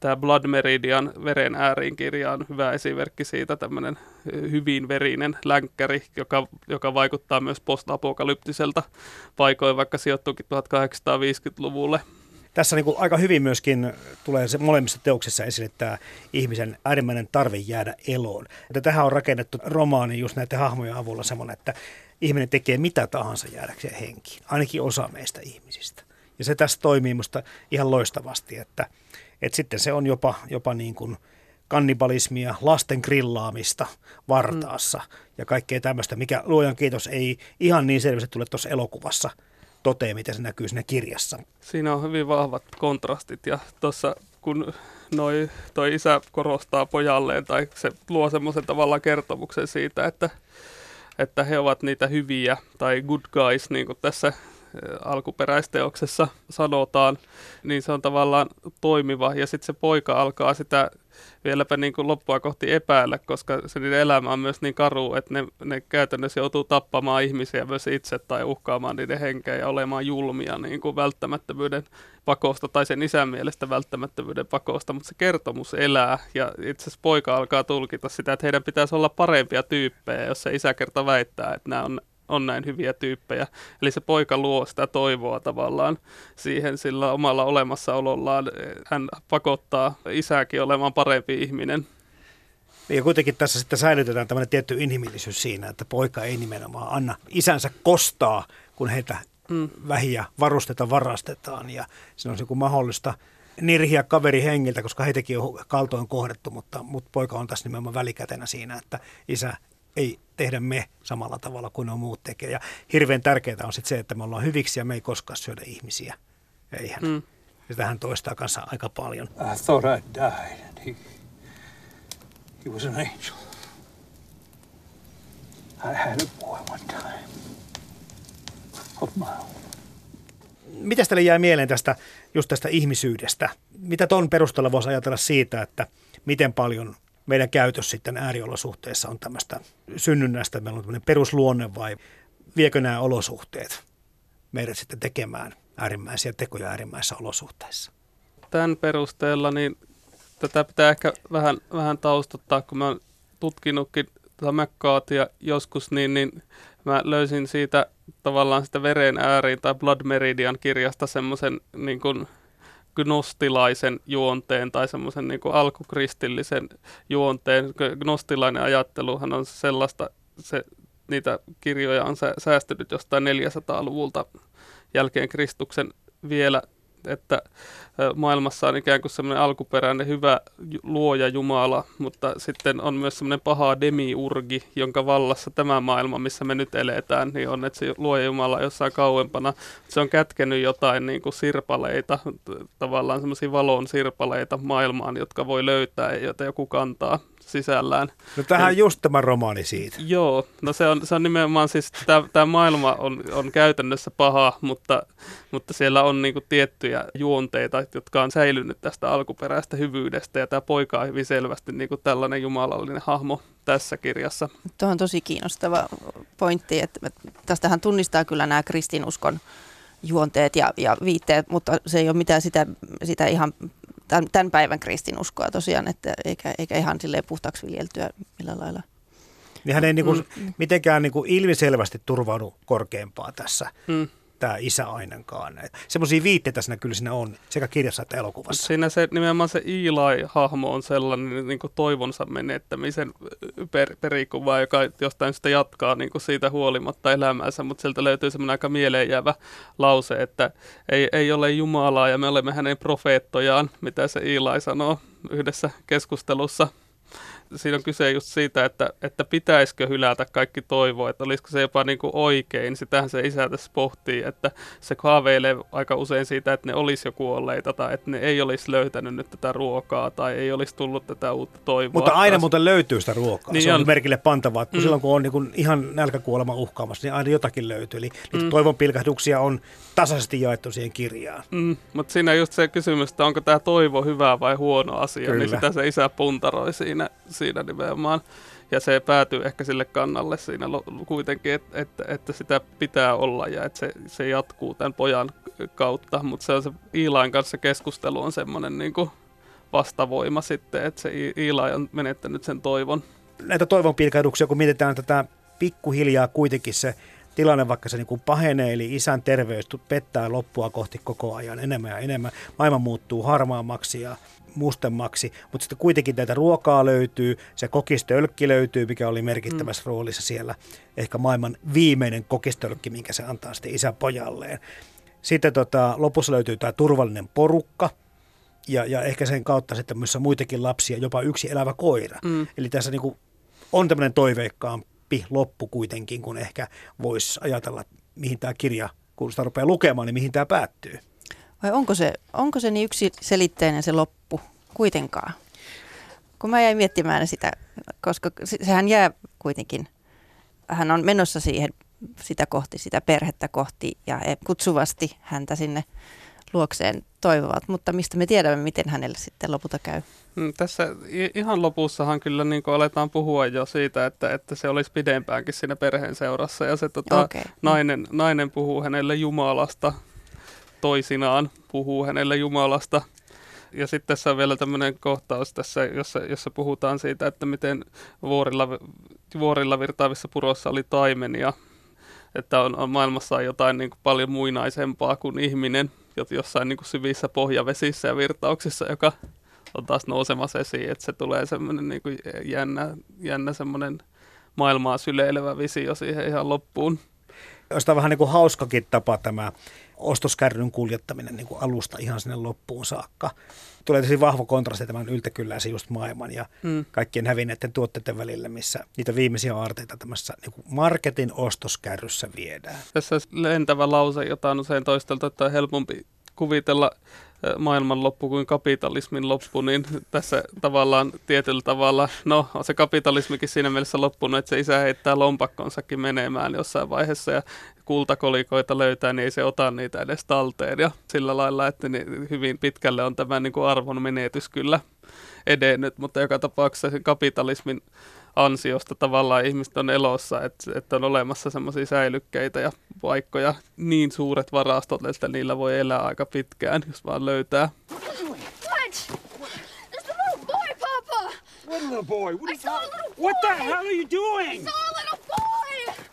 tämä Blood Meridian veren ääriin kirja on hyvä esimerkki siitä, tämmöinen hyvin verinen länkkäri, joka, joka vaikuttaa myös postapokalyptiselta paikoin, vaikka sijoittuukin 1850-luvulle. Tässä niin aika hyvin myöskin tulee se molemmissa teoksissa esille tämä ihmisen äärimmäinen tarve jäädä eloon. Että tähän on rakennettu romaani just näiden hahmojen avulla semmoinen, että ihminen tekee mitä tahansa jäädäkseen henkiin, ainakin osa meistä ihmisistä. Ja se tässä toimii musta ihan loistavasti, että, että sitten se on jopa, jopa niin kuin kannibalismia, lasten grillaamista vartaassa mm. ja kaikkea tämmöistä, mikä luojan kiitos ei ihan niin selvästi tule tuossa elokuvassa toteen, miten se näkyy siinä kirjassa. Siinä on hyvin vahvat kontrastit ja tuossa kun noi, toi isä korostaa pojalleen tai se luo semmoisen tavalla kertomuksen siitä, että että he ovat niitä hyviä tai good guys, niin kuin tässä alkuperäisteoksessa sanotaan, niin se on tavallaan toimiva. Ja sitten se poika alkaa sitä vieläpä niin kuin loppua kohti epäillä, koska se niiden elämä on myös niin karu, että ne, ne käytännössä joutuu tappamaan ihmisiä myös itse tai uhkaamaan niiden henkeä ja olemaan julmia niin kuin välttämättömyyden pakosta tai sen isän mielestä välttämättömyyden pakosta, mutta se kertomus elää ja itse asiassa poika alkaa tulkita sitä, että heidän pitäisi olla parempia tyyppejä, jos se isä kerta väittää, että nämä on on näin hyviä tyyppejä. Eli se poika luo sitä toivoa tavallaan siihen sillä omalla olemassaolollaan. Hän pakottaa isääkin olemaan parempi ihminen. Ja kuitenkin tässä sitten säilytetään tämmöinen tietty inhimillisyys siinä, että poika ei nimenomaan anna isänsä kostaa, kun heitä mm. vähiä varusteta varastetaan. Ja se on niin mahdollista nirhiä kaveri hengiltä, koska heitäkin on kaltoin kohdettu, mutta, mutta poika on tässä nimenomaan välikätenä siinä, että isä ei tehdä me samalla tavalla kuin ne muut tekee. Ja hirveän tärkeää on sitten se, että me ollaan hyviksi ja me ei koskaan syödä ihmisiä. Eihän. Mm. Ja tähän toistaa kanssa aika paljon. I thought I died and he, he was an angel. I had a boy one time of my own. Mitä teille jäi mieleen tästä, just tästä ihmisyydestä? Mitä ton perusteella voisi ajatella siitä, että miten paljon meidän käytös sitten ääriolosuhteissa on tämmöistä synnynnästä, meillä on tämmöinen perusluonne vai viekö nämä olosuhteet meidät sitten tekemään äärimmäisiä tekoja äärimmäisissä olosuhteissa? Tämän perusteella niin tätä pitää ehkä vähän, vähän taustottaa, kun mä oon tutkinutkin tätä joskus, niin, niin mä löysin siitä tavallaan sitä veren ääriin tai Blood Meridian kirjasta semmoisen niin kuin gnostilaisen juonteen tai semmoisen niin alkukristillisen juonteen. Gnostilainen ajatteluhan on sellaista, se, niitä kirjoja on säästynyt jostain 400-luvulta jälkeen Kristuksen vielä että maailmassa on ikään kuin semmoinen alkuperäinen hyvä luoja Jumala, mutta sitten on myös semmoinen paha demiurgi, jonka vallassa tämä maailma, missä me nyt eletään, niin on, että se luoja Jumala jossain kauempana. Se on kätkenyt jotain niin kuin sirpaleita, tavallaan semmoisia valon sirpaleita maailmaan, jotka voi löytää ja joita joku kantaa sisällään. No tähän on just tämä romaani siitä. Joo, no se on, se on nimenomaan siis, tämä maailma on, on käytännössä paha, mutta, mutta siellä on niinku tiettyjä juonteita, jotka on säilynyt tästä alkuperäisestä hyvyydestä, ja tämä poika on hyvin selvästi niinku tällainen jumalallinen hahmo tässä kirjassa. Tuo on tosi kiinnostava pointti, että tästähän tunnistaa kyllä nämä kristinuskon juonteet ja, ja viitteet, mutta se ei ole mitään sitä, sitä ihan tämän, tämän päivän kristinuskoa tosiaan, että eikä, eikä ihan silleen puhtaaksi viljeltyä millä lailla. Niin hän ei niin kuin, mm. mitenkään niin kuin ilmiselvästi turvaudu korkeampaa tässä. Mm tämä isä ainakaan. Semmoisia viitteitä siinä kyllä siinä on, sekä kirjassa että elokuvassa. Siinä se, nimenomaan se Eli-hahmo on sellainen niin kuin toivonsa menettämisen per, perikuva, joka jostain sitä jatkaa niin kuin siitä huolimatta elämäänsä, mutta sieltä löytyy semmoinen aika mieleenjäävä lause, että ei, ei ole Jumalaa ja me olemme hänen profeettojaan, mitä se Eli sanoo yhdessä keskustelussa siinä on kyse just siitä, että, että pitäisikö hylätä kaikki toivo, että olisiko se jopa niin kuin oikein. Sitähän se isä tässä pohtii, että se haaveilee aika usein siitä, että ne olisi jo kuolleita tai että ne ei olisi löytänyt nyt tätä ruokaa tai ei olisi tullut tätä uutta toivoa. Mutta aina taas. muuten löytyy sitä ruokaa. Niin se on, on merkille pantavaa, että mm. silloin kun on niin kuin ihan nälkäkuolema uhkaamassa, niin aina jotakin löytyy. Eli mm. toivon pilkahduksia on tasaisesti jaettu siihen kirjaan. Mm. Mutta siinä just se kysymys, että onko tämä toivo hyvä vai huono asia, niin Kyllä. niin sitä se isä puntaroi siinä siinä nimenomaan. Ja se päätyy ehkä sille kannalle siinä kuitenkin, että, että, sitä pitää olla ja että se, se jatkuu tämän pojan kautta. Mutta se on se Iilain kanssa keskustelu on semmoinen niin vastavoima sitten, että se Iilai on menettänyt sen toivon. Näitä toivon pilkahduksia, kun mietitään tätä pikkuhiljaa kuitenkin se tilanne, vaikka se niin kuin pahenee, eli isän terveys pettää loppua kohti koko ajan enemmän ja enemmän. Maailma muuttuu harmaammaksi ja mustemmaksi, mutta sitten kuitenkin tätä ruokaa löytyy, se kokistölkki löytyy, mikä oli merkittävässä mm. roolissa siellä, ehkä maailman viimeinen kokistölkki, minkä se antaa sitten isä pojalleen. Sitten tota, lopussa löytyy tämä turvallinen porukka, ja, ja ehkä sen kautta sitten myös muitakin lapsia, jopa yksi elävä koira. Mm. Eli tässä niin kuin on tämmöinen toiveikkaampi loppu kuitenkin, kun ehkä voisi ajatella, mihin tämä kirja, kun sitä rupeaa lukemaan, niin mihin tämä päättyy. Vai onko se, onko se niin yksiselitteinen se loppu kuitenkaan? Kun mä jäin miettimään sitä, koska sehän jää kuitenkin, hän on menossa siihen sitä kohti, sitä perhettä kohti ja he kutsuvasti häntä sinne luokseen toivovat, mutta mistä me tiedämme, miten hänelle sitten lopulta käy. Mm, tässä ihan lopussahan kyllä niin aletaan puhua jo siitä, että, että se olisi pidempäänkin siinä perheen seurassa ja se tota, okay. nainen, nainen puhuu hänelle Jumalasta, toisinaan puhuu hänelle Jumalasta. Ja sitten tässä on vielä tämmöinen kohtaus tässä, jossa, jossa puhutaan siitä, että miten vuorilla, vuorilla virtaavissa purossa oli taimenia, että on, on maailmassa jotain niin kuin paljon muinaisempaa kuin ihminen jossain niin kuin syvissä pohjavesissä ja virtauksissa, joka on taas nousemassa esiin, että se tulee semmoinen niin kuin jännä, jännä semmoinen maailmaa syleilevä visio siihen ihan loppuun. Josta vähän niin kuin hauskakin tapa tämä ostoskärryn kuljettaminen niin kuin alusta ihan sinne loppuun saakka. Tulee tosi vahva kontrasti tämän yltäkylläisen just maailman ja mm. kaikkien hävinneiden tuotteiden välillä, missä niitä viimeisiä aarteita tämmöisessä niin kuin marketin ostoskärryssä viedään. Tässä lentävä lause, jota on usein toisteltu, että on helpompi kuvitella maailmanloppu kuin kapitalismin loppu, niin tässä tavallaan tietyllä tavalla, no on se kapitalismikin siinä mielessä loppunut, että se isä heittää lompakkonsakin menemään jossain vaiheessa ja kultakolikoita löytää, niin ei se ota niitä edes talteen. Ja sillä lailla, että niin hyvin pitkälle on tämä niin kuin arvon menetys kyllä edennyt, mutta joka tapauksessa sen kapitalismin ansiosta tavallaan ihmiset on elossa, että, että on olemassa semmoisia säilykkeitä ja paikkoja, niin suuret varastot, että niillä voi elää aika pitkään, jos vaan löytää.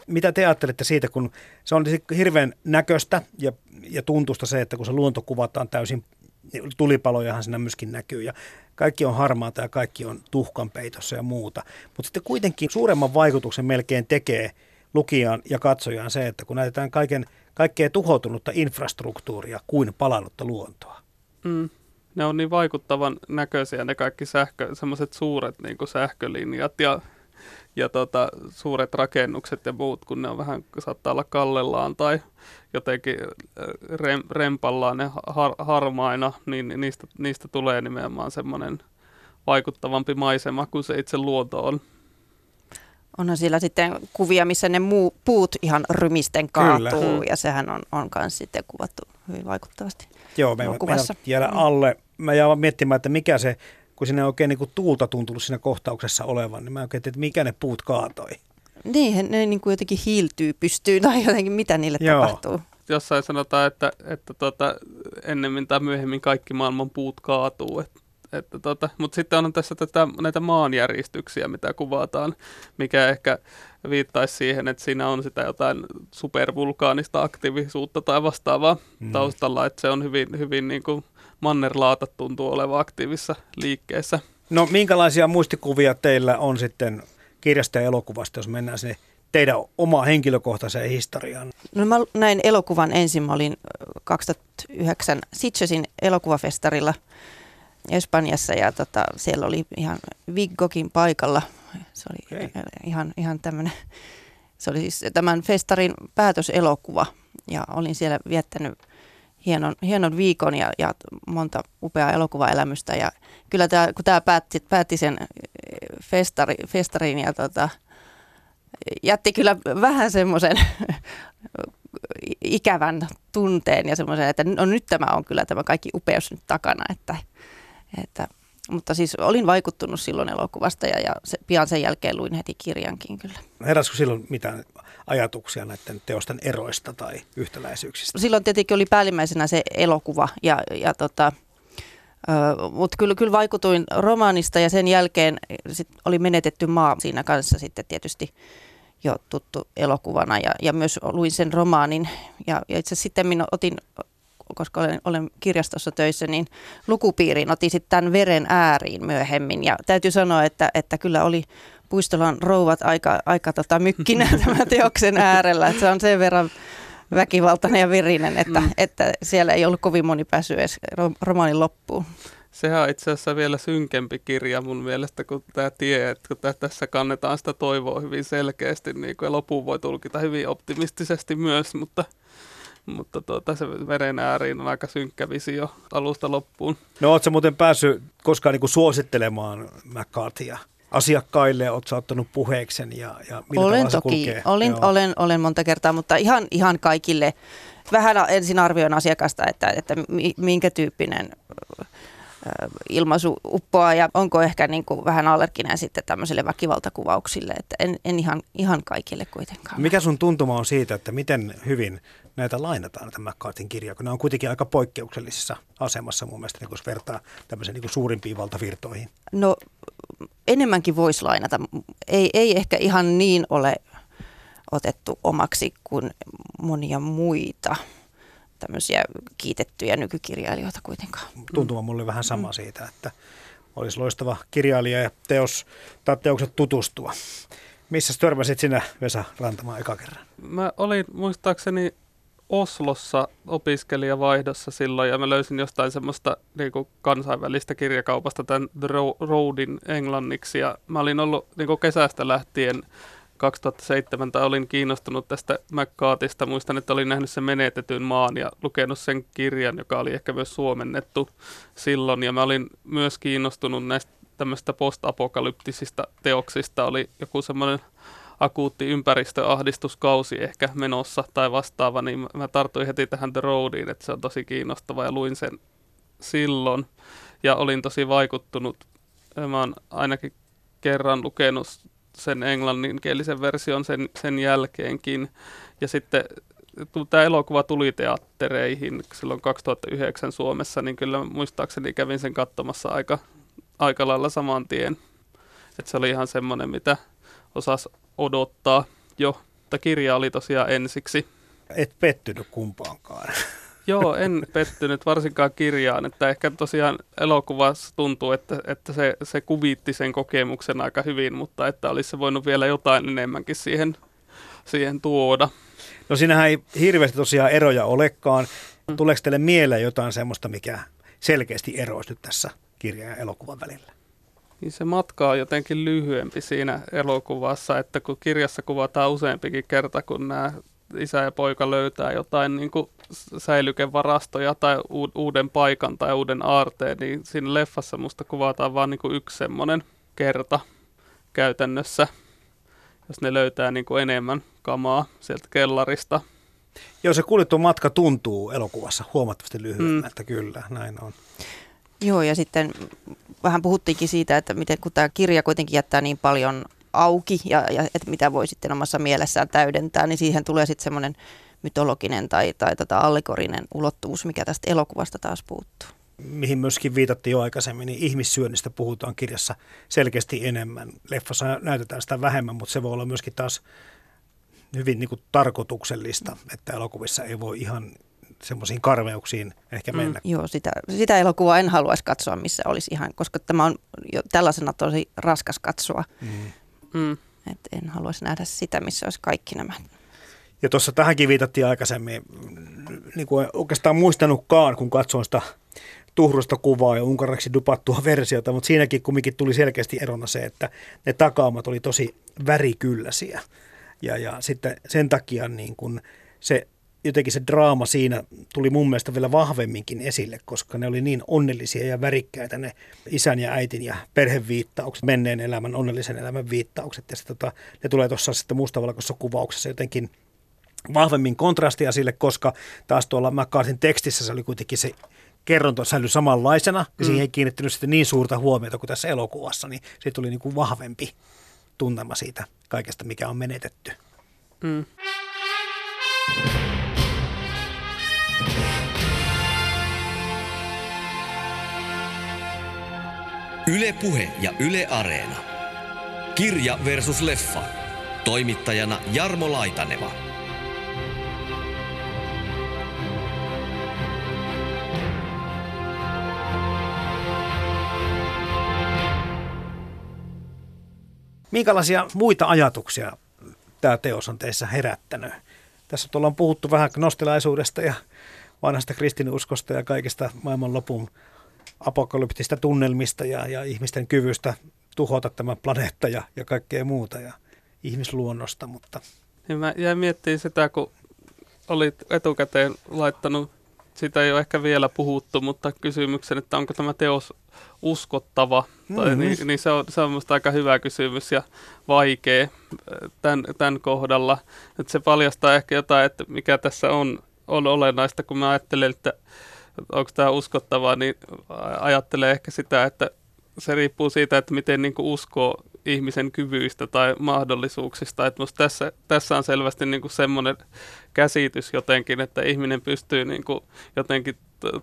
Mitä te ajattelette siitä, kun se on hirveän näköistä ja, ja tuntusta se, että kun se luonto kuvataan täysin tulipalojahan siinä myöskin näkyy ja kaikki on harmaata ja kaikki on tuhkan peitossa ja muuta. Mutta sitten kuitenkin suuremman vaikutuksen melkein tekee lukijaan ja katsojaan se, että kun näytetään kaiken, kaikkea tuhoutunutta infrastruktuuria kuin palannutta luontoa. Mm. Ne on niin vaikuttavan näköisiä ne kaikki sähkö, semmoiset suuret niin sähkölinjat ja ja tota, suuret rakennukset ja muut, kun ne on vähän, saattaa olla kallellaan tai jotenkin äh, rem, rempallaan ne har, harmaina, niin niistä, niistä tulee nimenomaan semmoinen vaikuttavampi maisema kuin se itse luonto on. Onhan siellä sitten kuvia, missä ne muu, puut ihan rymisten kaatuu Kyllä. ja sehän on, on myös sitten kuvattu hyvin vaikuttavasti. Joo, me, me jäädä alle. Mä jään miettimään, että mikä se kun sinne oikein niin kuin tuulta tuntunut siinä kohtauksessa olevan, niin mä oikein että mikä ne puut kaatoi. Niin, ne niin kuin jotenkin hiiltyy, pystyy tai jotenkin mitä niille Joo. tapahtuu. Jossain sanotaan, että, että tota, ennemmin tai myöhemmin kaikki maailman puut kaatuu. Että että tota, mutta sitten on tässä tätä, näitä maanjäristyksiä, mitä kuvataan, mikä ehkä viittaisi siihen, että siinä on sitä jotain supervulkaanista aktiivisuutta tai vastaavaa mm. taustalla, että se on hyvin, hyvin niin kuin mannerlaatat tuntuu olevan aktiivissa liikkeessä. No minkälaisia muistikuvia teillä on sitten kirjasta ja elokuvasta, jos mennään sinne teidän omaa henkilökohtaiseen historiaan? No mä näin elokuvan ensin, mä olin 2009 Sitgesin elokuvafestarilla Espanjassa ja tota, siellä oli ihan Viggokin paikalla. Se oli okay. ihan, ihan tämmöinen, se oli siis tämän festarin päätöselokuva ja olin siellä viettänyt hienon, hienon viikon ja, ja monta upeaa elokuvaelämystä. Ja kyllä tämä, kun tämä päätti, päätti sen eh, festari, festarin ja tota, jätti kyllä vähän semmoisen ikävän tunteen ja semmoisen, että no nyt tämä on kyllä tämä kaikki upeus nyt takana. Että, että, mutta siis olin vaikuttunut silloin elokuvasta ja, ja se, pian sen jälkeen luin heti kirjankin kyllä. Heräskö silloin mitään ajatuksia näiden teosten eroista tai yhtäläisyyksistä? Silloin tietenkin oli päällimmäisenä se elokuva, ja, ja tota, mutta kyllä, kyllä vaikutuin romaanista ja sen jälkeen sit oli menetetty maa siinä kanssa sitten tietysti jo tuttu elokuvana ja, ja myös luin sen romaanin ja, ja itse sitten minä otin, koska olen, olen kirjastossa töissä, niin lukupiiriin otin sitten tämän veren ääriin myöhemmin ja täytyy sanoa, että, että kyllä oli Puistolan rouvat aika, aika tota mykkinä tämän teoksen äärellä. Että se on sen verran väkivaltainen ja virinen, että, mm. että siellä ei ollut kovin moni päässyt edes romaanin loppuun. Sehän on itse asiassa vielä synkempi kirja mun mielestä kuin tämä tie, että kun tässä kannetaan sitä toivoa hyvin selkeästi, niin kuin lopun voi tulkita hyvin optimistisesti myös, mutta, mutta tuota, se veren ääriin on aika synkkä visio alusta loppuun. No ootko muuten päässyt koskaan niin kuin suosittelemaan McCarthyä asiakkaille, oletko ottanut puheeksen ja, ja millä olen toki, kulkee? olen, Joo. olen, olen monta kertaa, mutta ihan, ihan kaikille. Vähän ensin arvioin asiakasta, että, että mi- minkä tyyppinen ilmaisu uppoaa ja onko ehkä niin kuin vähän allerginen sitten tämmöisille väkivaltakuvauksille, että en, en ihan, ihan kaikille kuitenkaan. Mikä sun tuntuma on siitä, että miten hyvin näitä lainataan tämän McCartin kirjaa, kun ne on kuitenkin aika poikkeuksellisessa asemassa mun mielestä, niin kun vertaa tämmöisiin niin suurimpiin valtavirtoihin. No enemmänkin voisi lainata. Ei, ei ehkä ihan niin ole otettu omaksi kuin monia muita tämmöisiä kiitettyjä nykykirjailijoita kuitenkaan. Tuntuma mulle vähän sama siitä, että olisi loistava kirjailija ja teos tai teokset tutustua. Missä törmäsit sinä, Vesa Rantamaa, eka kerran? Mä olin muistaakseni Oslossa opiskelijavaihdossa silloin ja mä löysin jostain semmoista niin kuin kansainvälistä kirjakaupasta tämän The Ro- Roadin englanniksi ja mä olin ollut niin kuin kesästä lähtien 2007 tai olin kiinnostunut tästä McCartista. Muistan, että olin nähnyt sen menetetyn maan ja lukenut sen kirjan, joka oli ehkä myös suomennettu silloin. Ja mä olin myös kiinnostunut näistä tämmöistä postapokalyptisista teoksista. Oli joku semmoinen akuutti ympäristöahdistuskausi ehkä menossa tai vastaava, niin mä- tartuin heti tähän The Roadiin, että se on tosi kiinnostava ja luin sen silloin. Ja olin tosi vaikuttunut. Mä oon ainakin kerran lukenut sen englanninkielisen version sen, sen jälkeenkin. Ja sitten tämä elokuva tuli teattereihin silloin 2009 Suomessa, niin kyllä muistaakseni kävin sen katsomassa aika, aika lailla saman tien. Että se oli ihan semmoinen, mitä osas odottaa jo. Mutta kirja oli tosiaan ensiksi. Et pettynyt kumpaankaan. Joo, en pettynyt varsinkaan kirjaan, että ehkä tosiaan elokuvassa tuntuu, että, että se, se kuvitti sen kokemuksen aika hyvin, mutta että olisi se voinut vielä jotain enemmänkin siihen, siihen tuoda. No siinähän ei hirveästi tosiaan eroja olekaan. Tuleeko teille mieleen jotain semmoista, mikä selkeästi eroisi nyt tässä kirjan ja elokuvan välillä? Niin se matka on jotenkin lyhyempi siinä elokuvassa, että kun kirjassa kuvataan useampikin kerta, kun nämä isä ja poika löytää jotain niin kuin säilykevarastoja tai uuden paikan tai uuden aarteen, niin siinä leffassa musta kuvataan vain niin kuin yksi semmoinen kerta käytännössä, jos ne löytää niin kuin enemmän kamaa sieltä kellarista. Joo, se kuljettu matka tuntuu elokuvassa huomattavasti lyhyemmältä, mm. kyllä, näin on. Joo, ja sitten vähän puhuttiinkin siitä, että miten kun tämä kirja kuitenkin jättää niin paljon auki ja, ja että mitä voi sitten omassa mielessään täydentää, niin siihen tulee sitten semmoinen mytologinen tai, tai tota allegorinen ulottuvuus, mikä tästä elokuvasta taas puuttuu. Mihin myöskin viitattiin jo aikaisemmin, niin ihmissyönnistä puhutaan kirjassa selkeästi enemmän. Leffassa näytetään sitä vähemmän, mutta se voi olla myöskin taas hyvin niin kuin tarkoituksellista, että elokuvissa ei voi ihan semmoisiin karmeuksiin ehkä mennä. Mm. Joo, sitä, sitä elokuvaa en haluaisi katsoa, missä olisi ihan, koska tämä on jo tällaisena tosi raskas katsoa. Mm. Mm. Et en haluaisi nähdä sitä, missä olisi kaikki nämä. Ja tuossa tähänkin viitattiin aikaisemmin, niin kuin en oikeastaan muistanutkaan, kun katsoin sitä tuhrusta kuvaa ja unkaraksi dupattua versiota, mutta siinäkin kumminkin tuli selkeästi erona se, että ne takaamat oli tosi värikylläisiä. Ja, ja sitten sen takia niin kun se jotenkin se draama siinä tuli mun mielestä vielä vahvemminkin esille, koska ne oli niin onnellisia ja värikkäitä ne isän ja äitin ja perheviittaukset, menneen elämän, onnellisen elämän viittaukset. Ja sitten tota, ne tulee tuossa sitten mustavalkoisessa kuvauksessa jotenkin vahvemmin kontrastia sille, koska taas tuolla McCartin tekstissä se oli kuitenkin se kerronta säilyi samanlaisena, ja siihen ei kiinnittynyt sitten niin suurta huomiota kuin tässä elokuvassa, niin se tuli niin kuin vahvempi tunnelma siitä kaikesta, mikä on menetetty. Mm. Yle Puhe ja Yle Areena. Kirja versus leffa. Toimittajana Jarmo Laitaneva. Minkälaisia muita ajatuksia tämä teos on teissä herättänyt? Tässä ollaan puhuttu vähän gnostilaisuudesta ja vanhasta kristinuskosta ja kaikista maailmanlopun apokalyptista tunnelmista ja, ja ihmisten kyvystä tuhota tämä planeetta ja, ja kaikkea muuta ja ihmisluonnosta, mutta Niin mä jäin miettimään sitä, kun olit etukäteen laittanut sitä ei ole ehkä vielä puhuttu, mutta kysymyksen, että onko tämä teos uskottava, tai, Mm-hmm. niin, niin se on, se on minusta aika hyvä kysymys ja vaikea äh, tämän, tämän kohdalla. Että se paljastaa ehkä jotain, että mikä tässä on, on olennaista, kun mä ajattelen, että onko tämä uskottavaa, niin ajattelee ehkä sitä, että se riippuu siitä, että miten niin uskoo ihmisen kyvyistä tai mahdollisuuksista. Että tässä, tässä on selvästi niin semmoinen käsitys jotenkin, että ihminen pystyy niin kuin jotenkin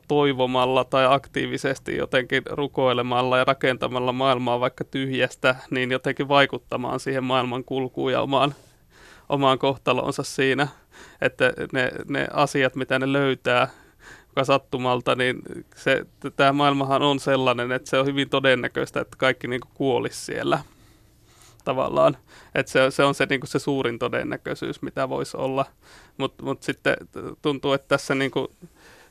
toivomalla tai aktiivisesti jotenkin rukoilemalla ja rakentamalla maailmaa vaikka tyhjästä, niin jotenkin vaikuttamaan siihen maailman kulkuun ja omaan, omaan kohtalonsa siinä, että ne, ne asiat, mitä ne löytää, joka sattumalta, niin se, tämä maailmahan on sellainen, että se on hyvin todennäköistä, että kaikki niin kuolisi siellä tavallaan. Että se, se on se, niin se suurin todennäköisyys, mitä voisi olla. Mutta mut sitten tuntuu, että tässä, niin kuin,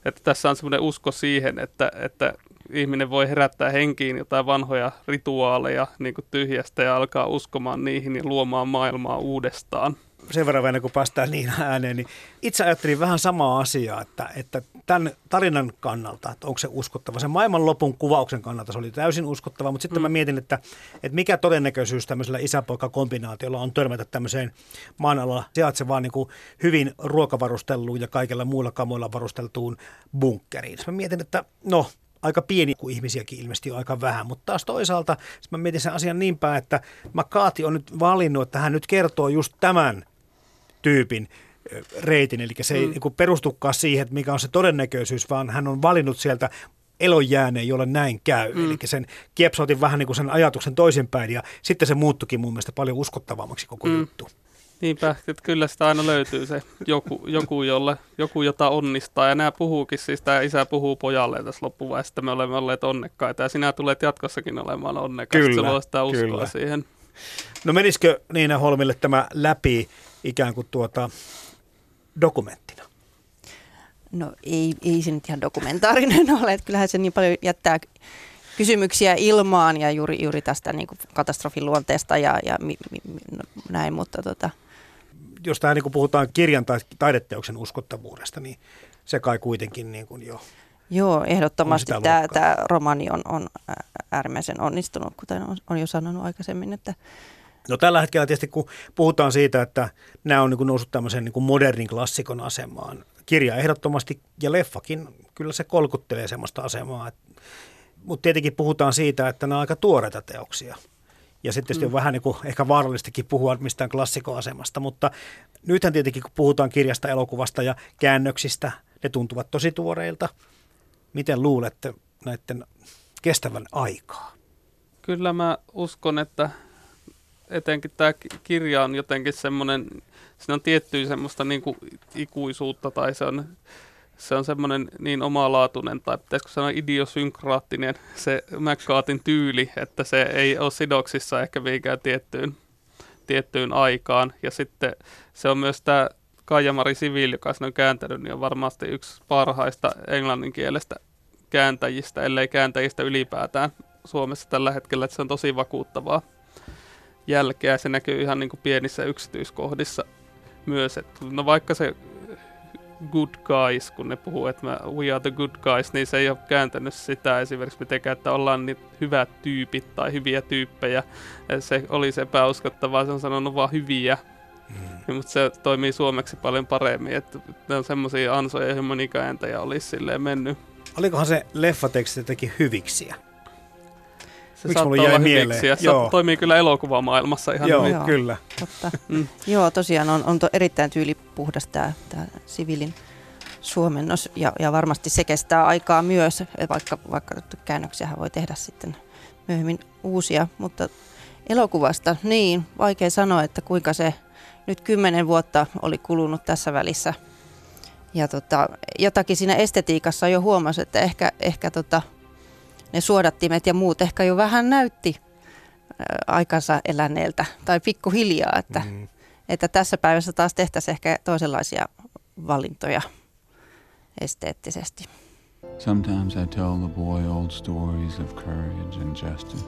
että tässä on semmoinen usko siihen, että, että ihminen voi herättää henkiin jotain vanhoja rituaaleja niin tyhjästä ja alkaa uskomaan niihin ja luomaan maailmaa uudestaan sen verran ennen kuin päästään niin ääneen, niin itse ajattelin vähän samaa asiaa, että, että tämän tarinan kannalta, että onko se uskottava. Sen maailmanlopun kuvauksen kannalta se oli täysin uskottava, mutta sitten mm. mä mietin, että, että mikä todennäköisyys tämmöisellä isäpoika-kombinaatiolla on törmätä tämmöiseen maan alla sijaitsevaan niin kuin hyvin ruokavarustelluun ja kaikilla muilla kamoilla varusteltuun bunkkeriin. Mä mietin, että no, aika pieni, kuin ihmisiäkin ilmeisesti on aika vähän, mutta taas toisaalta mä mietin sen asian niin päin, että McCarthy on nyt valinnut, että hän nyt kertoo just tämän tyypin reitin, eli se ei mm. niin perustukaan siihen, että mikä on se todennäköisyys, vaan hän on valinnut sieltä elonjääneen, jolle näin käy. Mm. Eli sen kiepsautin vähän niin kuin sen ajatuksen toisinpäin, ja sitten se muuttukin mun mielestä paljon uskottavammaksi koko mm. juttu. Niinpä, että kyllä sitä aina löytyy se joku, joku, jolle, joku jota onnistaa. Ja nämä puhuukin, siis tämä isä puhuu pojalle tässä loppuvaiheessa, että me olemme olleet onnekkaita. Ja sinä tulet jatkossakin olemaan onnekas. Kyllä, se luo sitä uskoa kyllä. siihen. No menisikö Niina Holmille tämä läpi ikään kuin tuota dokumenttina? No ei, ei se nyt ihan dokumentaarinen ole, että kyllähän se niin paljon jättää kysymyksiä ilmaan ja juuri, juuri tästä niin kuin katastrofin luonteesta ja, ja mi, mi, no, näin, mutta tota. Jos tähän niin kuin puhutaan kirjan tai taideteoksen uskottavuudesta, niin se kai kuitenkin niin kuin jo Joo, ehdottomasti tämä, tämä romani on, on äärimmäisen onnistunut, kuten on, on jo sanonut aikaisemmin, että No tällä hetkellä tietysti kun puhutaan siitä, että nämä on niin noussut tämmöisen niin modernin klassikon asemaan, kirja ehdottomasti ja leffakin, kyllä se kolkuttelee semmoista asemaa. Mutta tietenkin puhutaan siitä, että nämä on aika tuoreita teoksia. Ja sitten tietysti mm. on vähän niin kuin ehkä vaarallistakin puhua mistään klassikoasemasta, mutta nythän tietenkin kun puhutaan kirjasta, elokuvasta ja käännöksistä, ne tuntuvat tosi tuoreilta. Miten luulette näiden kestävän aikaa? Kyllä mä uskon, että etenkin tämä kirja on jotenkin semmoinen, siinä on tiettyä semmoista niin kuin ikuisuutta tai se on, se on semmoinen niin omalaatuinen tai pitäisikö sanoa idiosynkraattinen se McCartin tyyli, että se ei ole sidoksissa ehkä mihinkään tiettyyn, tiettyyn aikaan. Ja sitten se on myös tämä Kaijamari Sivil, joka sen on kääntänyt, niin on varmasti yksi parhaista englanninkielestä kääntäjistä, ellei kääntäjistä ylipäätään Suomessa tällä hetkellä, että se on tosi vakuuttavaa jälkeä. Se näkyy ihan niin kuin pienissä yksityiskohdissa myös. Että no vaikka se good guys, kun ne puhuu, että we are the good guys, niin se ei ole kääntänyt sitä esimerkiksi mitenkään, että ollaan niin hyvät tyypit tai hyviä tyyppejä. Se oli se epäuskottavaa, se on sanonut vaan hyviä. Mm. Mutta se toimii suomeksi paljon paremmin, että ne on semmoisia ansoja, joihin moni kääntäjä olisi silleen mennyt. Olikohan se leffateksti jotenkin hyviksiä? Se Miksi saattaa olla mieleen? Se Joo. toimii kyllä elokuvamaailmassa ihan Joo, hyvin. kyllä. Totta. mm. Joo, tosiaan on, on to erittäin tyylipuhdas tämä, tämä sivilin suomennos ja, ja varmasti se kestää aikaa myös, vaikka, vaikka käännöksiähän voi tehdä sitten myöhemmin uusia, mutta elokuvasta, niin vaikea sanoa, että kuinka se nyt kymmenen vuotta oli kulunut tässä välissä. Ja tota, jotakin siinä estetiikassa jo huomasi, että ehkä, ehkä tota, ne suodattimet ja muut ehkä jo vähän näytti aikansa eläneeltä tai pikkuhiljaa, että, mm. että tässä päivässä taas tehtäisiin ehkä toisenlaisia valintoja esteettisesti. Sometimes I tell the boy old stories of courage and justice,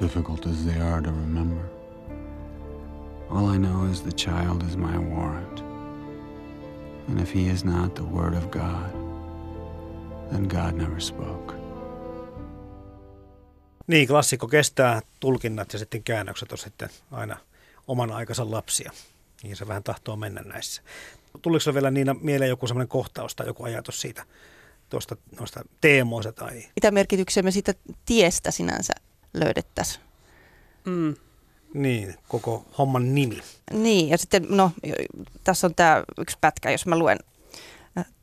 difficult as they are to remember. All I know is the child is my warrant. And if he is not the Word of God, and God never spoke. Niin, klassikko kestää tulkinnat ja sitten käännökset on sitten aina oman aikansa lapsia. Niin se vähän tahtoo mennä näissä. Tuliko se vielä Niina mieleen joku sellainen kohtaus tai joku ajatus siitä tuosta noista teemoista tai Mitä merkityksiä me siitä tiestä sinänsä löydettäisiin? Mm. Niin, koko homman nimi? Niin, ja sitten no, tässä on tämä yksi pätkä, jos mä luen.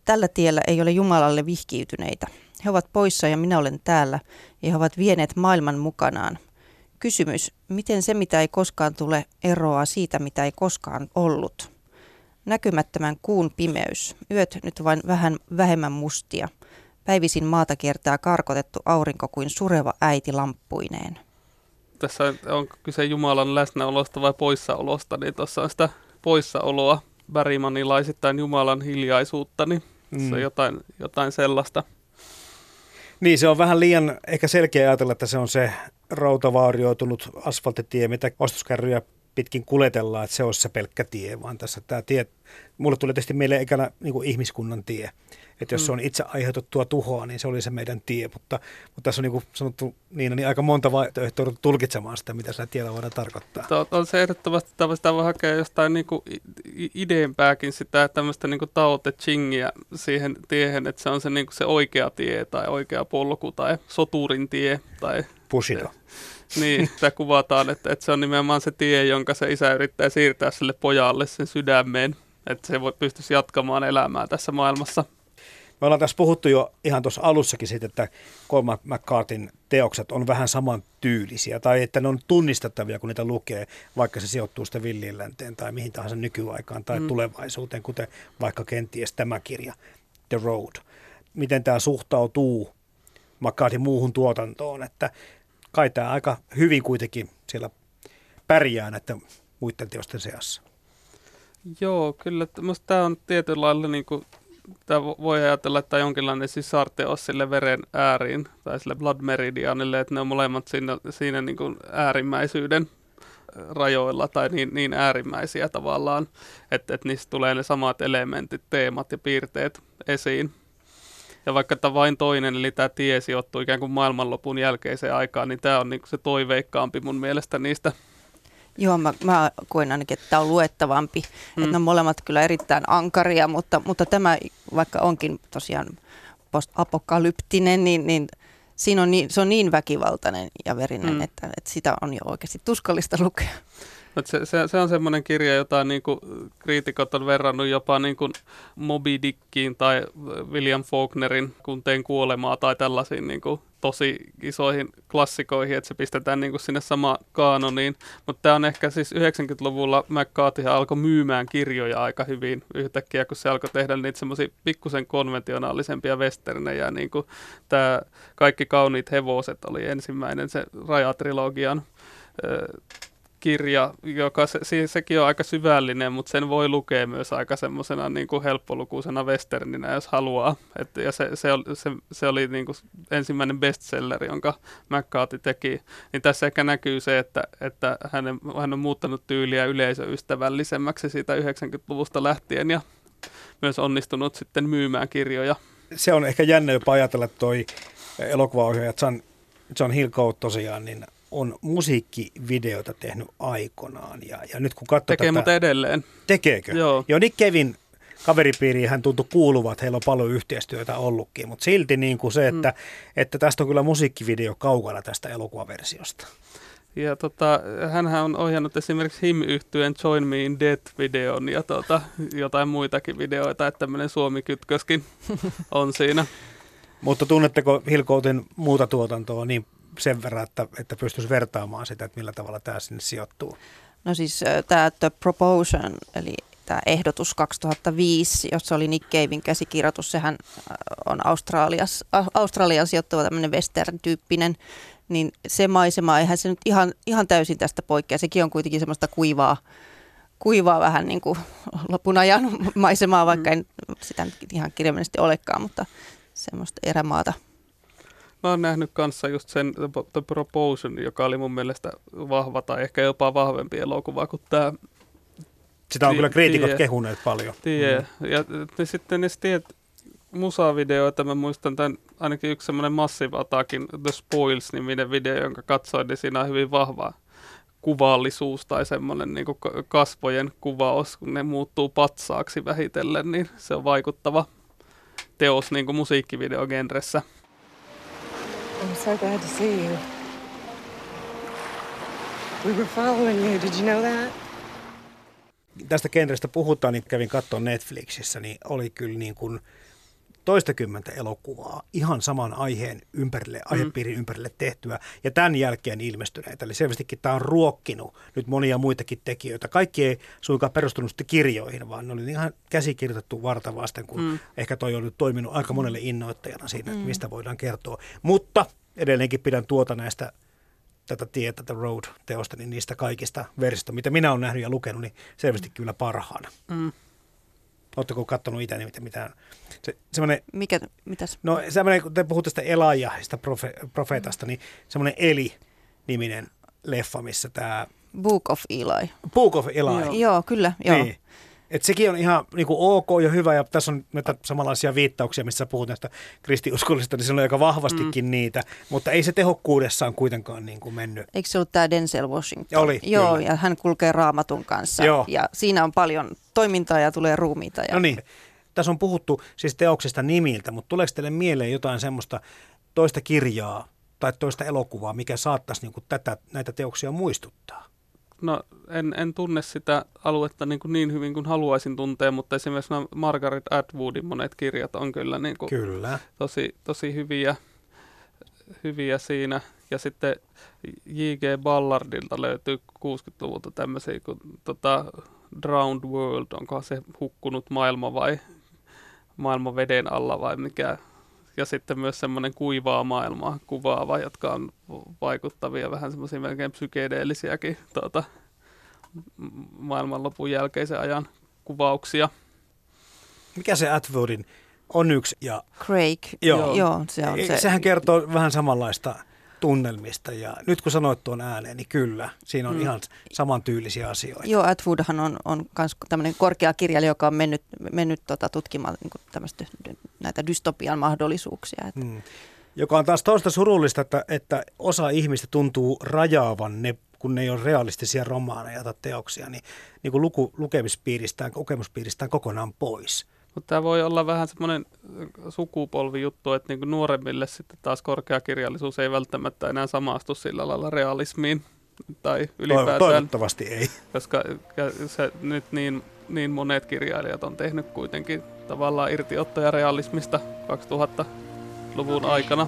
Tällä tiellä ei ole Jumalalle vihkiytyneitä. He ovat poissa ja minä olen täällä, ja he ovat vieneet maailman mukanaan. Kysymys, miten se, mitä ei koskaan tule, eroaa siitä, mitä ei koskaan ollut? Näkymättömän kuun pimeys, yöt nyt vain vähän vähemmän mustia. Päivisin maata kiertää karkotettu aurinko kuin sureva äiti lamppuineen. Tässä on, kyse Jumalan läsnäolosta vai poissaolosta, niin tuossa on sitä poissaoloa värimanilaisittain Jumalan hiljaisuutta, niin mm. se on jotain, jotain sellaista. Niin, se on vähän liian ehkä selkeä ajatella, että se on se rautavaurioitunut asfalttitie, mitä ostoskärryjä pitkin kuletellaan, että se olisi se pelkkä tie, vaan tässä tämä tie, mulle tuli tietysti meille ekana niin ihmiskunnan tie. Että jos mm. se on itse aiheutettua tuhoa, niin se oli se meidän tie, mutta, mutta tässä on niin kuin sanottu niin, niin aika monta vaihtoehtoa tulkitsemaan sitä, mitä sillä tiellä voidaan tarkoittaa. To, on se ehdottomasti, sitä voi hakea jostain niin kuin ideempääkin sitä tämmöistä niin kuin Tao Te Chingia siihen tiehen, että se on se, niin kuin se oikea tie tai oikea polku tai soturin tie tai Bushido. Niin, sitä kuvataan, että, että se on nimenomaan se tie, jonka se isä yrittää siirtää sille pojalle sen sydämeen, että se voi pystyisi jatkamaan elämää tässä maailmassa. Me ollaan tässä puhuttu jo ihan tuossa alussakin siitä, että Colma McCartin teokset on vähän samantyylisiä, tai että ne on tunnistettavia, kun niitä lukee, vaikka se sijoittuu sitten villiinlänteen tai mihin tahansa nykyaikaan tai mm. tulevaisuuteen, kuten vaikka kenties tämä kirja, The Road. Miten tämä suhtautuu McCartin muuhun tuotantoon, että kai tämä aika hyvin kuitenkin siellä pärjää näiden muiden teosten seassa. Joo, kyllä. Minusta tämä on tietyllä lailla, niin kuin, tämä voi ajatella, että jonkinlainen sisarteos sille veren ääriin tai sille blood meridianille, että ne on molemmat siinä, siinä niin kuin äärimmäisyyden rajoilla tai niin, niin äärimmäisiä tavallaan, että, että niistä tulee ne samat elementit, teemat ja piirteet esiin. Ja vaikka tämä vain toinen, eli tämä tie sijoittuu ikään kuin maailmanlopun jälkeiseen aikaan, niin tämä on niin se toiveikkaampi mun mielestä niistä. Joo, mä, mä koen ainakin, että tämä on luettavampi. Mm. Että ne on molemmat kyllä erittäin ankaria, mutta, mutta tämä vaikka onkin tosiaan post-apokalyptinen, niin, niin siinä on niin, se on niin väkivaltainen ja verinen, mm. että, että sitä on jo oikeasti tuskallista lukea. Se, se, se on semmoinen kirja, jota niin kuin, kriitikot on verrannut jopa niin kuin Moby Dickiin tai William Faulknerin Kunteen kuolemaa tai tällaisiin niin kuin, tosi isoihin klassikoihin, että se pistetään niin kuin sinne sama kaanoniin. Mutta tämä on ehkä siis 90-luvulla McCarthy alkoi myymään kirjoja aika hyvin yhtäkkiä, kun se alkoi tehdä niitä semmoisia pikkusen konventionaalisempia westernejä. Niin kuin tämä Kaikki kauniit hevoset oli ensimmäinen se rajatrilogian kirja, joka se, se, sekin on aika syvällinen, mutta sen voi lukea myös aika semmoisena niin kuin helppolukuisena westerninä, jos haluaa. Et, ja se, se, oli, se, se oli niin kuin ensimmäinen bestseller, jonka McCarthy teki. Niin tässä ehkä näkyy se, että, että hän, hän on muuttanut tyyliä yleisöystävällisemmäksi siitä 90-luvusta lähtien ja myös onnistunut sitten myymään kirjoja. Se on ehkä jännä jopa ajatella, että toi elokuvaohjaaja John, John Hillcoat tosiaan, niin on musiikkivideota tehnyt aikanaan. Ja, ja nyt kun katsoo Tekee tätä, mutta edelleen. Tekeekö? Joo. Joo, Nick Kevin kaveripiiriin hän tuntui kuuluvat, että heillä on paljon yhteistyötä ollutkin, mutta silti niin kuin se, että, mm. että tästä on kyllä musiikkivideo kaukana tästä elokuvaversiosta. Ja tota, hänhän on ohjannut esimerkiksi him yhtyeen Join Me in Death-videon ja tota, jotain muitakin videoita, että tämmöinen Suomi-kytköskin on siinä. Mutta tunnetteko Hilkoutin muuta tuotantoa niin sen verran, että, että pystyisi vertaamaan sitä, että millä tavalla tämä sinne sijoittuu? No siis tämä The Proposition, eli tämä ehdotus 2005, jossa oli Nick Cavein käsikirjoitus, sehän on Australias, Australian sijoittuva tämmöinen western-tyyppinen, niin se maisema, eihän se nyt ihan, ihan täysin tästä poikkea, sekin on kuitenkin semmoista kuivaa, kuivaa vähän niin kuin lopun ajan maisemaa, vaikka en sitä nyt ihan kirjaimellisesti olekaan, mutta semmoista erämaata – Mä oon nähnyt kanssa just sen The Proposition, joka oli mun mielestä vahva tai ehkä jopa vahvempi elokuva kuin tämä. Sitä on tie, kyllä kriitikot tie, kehuneet paljon. Tie. Mm. Ja, ja sitten ne tiet, musavideoita. Mä muistan tämän, ainakin yksi semmoinen Massive Attackin The Spoils-niminen video, jonka katsoin, niin siinä on hyvin vahvaa kuvallisuus tai semmoinen niin kasvojen kuvaus, kun ne muuttuu patsaaksi vähitellen, niin se on vaikuttava teos niin musiikkivideogenressä. I'm so glad to see you. We were following you, did you know that? Tästä genrestä puhutaan, niin kävin katsoa Netflixissä, niin oli kyllä niin kuin toistakymmentä elokuvaa ihan saman aiheen ympärille, mm. aihepiirin ympärille tehtyä ja tämän jälkeen ilmestyneitä. Eli selvästikin tämä on ruokkinut nyt monia muitakin tekijöitä. Kaikki ei suinkaan perustunut sitten kirjoihin, vaan ne oli ihan käsikirjoitettu varta vasten, kun mm. ehkä toi on nyt toiminut aika monelle innoittajana siinä, että mm. mistä voidaan kertoa. Mutta edelleenkin pidän tuota näistä tätä tietä, The Road-teosta, niin niistä kaikista versista, mitä minä olen nähnyt ja lukenut, niin selvästi kyllä parhaana. Mm. Oletteko katsonut itse niin mitään? Se, semmoinen, Mikä, mitäs? No semmoinen, kun te puhutte tästä Elijahista profe, profeetasta, niin semmoinen Eli-niminen leffa, missä tämä... Book of Eli. Book of Eli. Joo, joo kyllä. Joo. Niin. Et sekin on ihan niin kuin ok ja hyvä, ja tässä on näitä samanlaisia viittauksia, missä puhut näistä kristiuskollisista, niin se on aika vahvastikin mm. niitä, mutta ei se tehokkuudessaan kuitenkaan niin kuin mennyt. Eikö se ollut tämä Denzel Washington? Oli, Joo, kyllä. ja hän kulkee raamatun kanssa, Joo. ja siinä on paljon toimintaa ja tulee ruumiita. Ja... No niin, tässä on puhuttu siis teoksesta nimiltä, mutta tuleeko teille mieleen jotain semmoista toista kirjaa tai toista elokuvaa, mikä saattaisi niin kuin tätä, näitä teoksia muistuttaa? No en, en tunne sitä aluetta niin, kuin niin hyvin kuin haluaisin tuntea, mutta esimerkiksi nämä Margaret Atwoodin monet kirjat on kyllä, niin kuin Kyllä. Tosi, tosi hyviä, hyviä siinä. Ja sitten J.G. Ballardilta löytyy 60-luvulta tämmöisiä kuin tota, Drowned World, onko se hukkunut maailma vai maailma veden alla vai mikä. Ja sitten myös semmoinen kuivaa maailmaa kuvaava, jotka on vaikuttavia, vähän semmoisia melkein psykedeellisiäkin tuota, maailmanlopun jälkeisen ajan kuvauksia. Mikä se Atwoodin on yksi ja Craig, Joo. joo, joo se on se. sehän kertoo vähän samanlaista tunnelmista ja nyt kun sanoit tuon ääneen, niin kyllä, siinä on mm. ihan samantyylisiä asioita. Joo, Atwoodhan on, on myös tämmöinen korkea kirjailija, joka on mennyt, mennyt tota, tutkimaan niin tämmöistä, näitä dystopian mahdollisuuksia. Että. Mm. Joka on taas toista surullista, että, että osa ihmistä tuntuu rajaavan ne kun ne ei ole realistisia romaaneja tai teoksia, niin, niin kuin luku, lukemispiiristään, kokemuspiiristään kokonaan pois. Mutta tämä voi olla vähän semmoinen sukupolvijuttu, että niinku nuoremmille sitten taas korkeakirjallisuus ei välttämättä enää samastu sillä lailla realismiin tai ylipäätään. Toivottavasti ei. Koska se nyt niin, niin monet kirjailijat on tehnyt kuitenkin tavallaan irtiottoja realismista 2000-luvun aikana.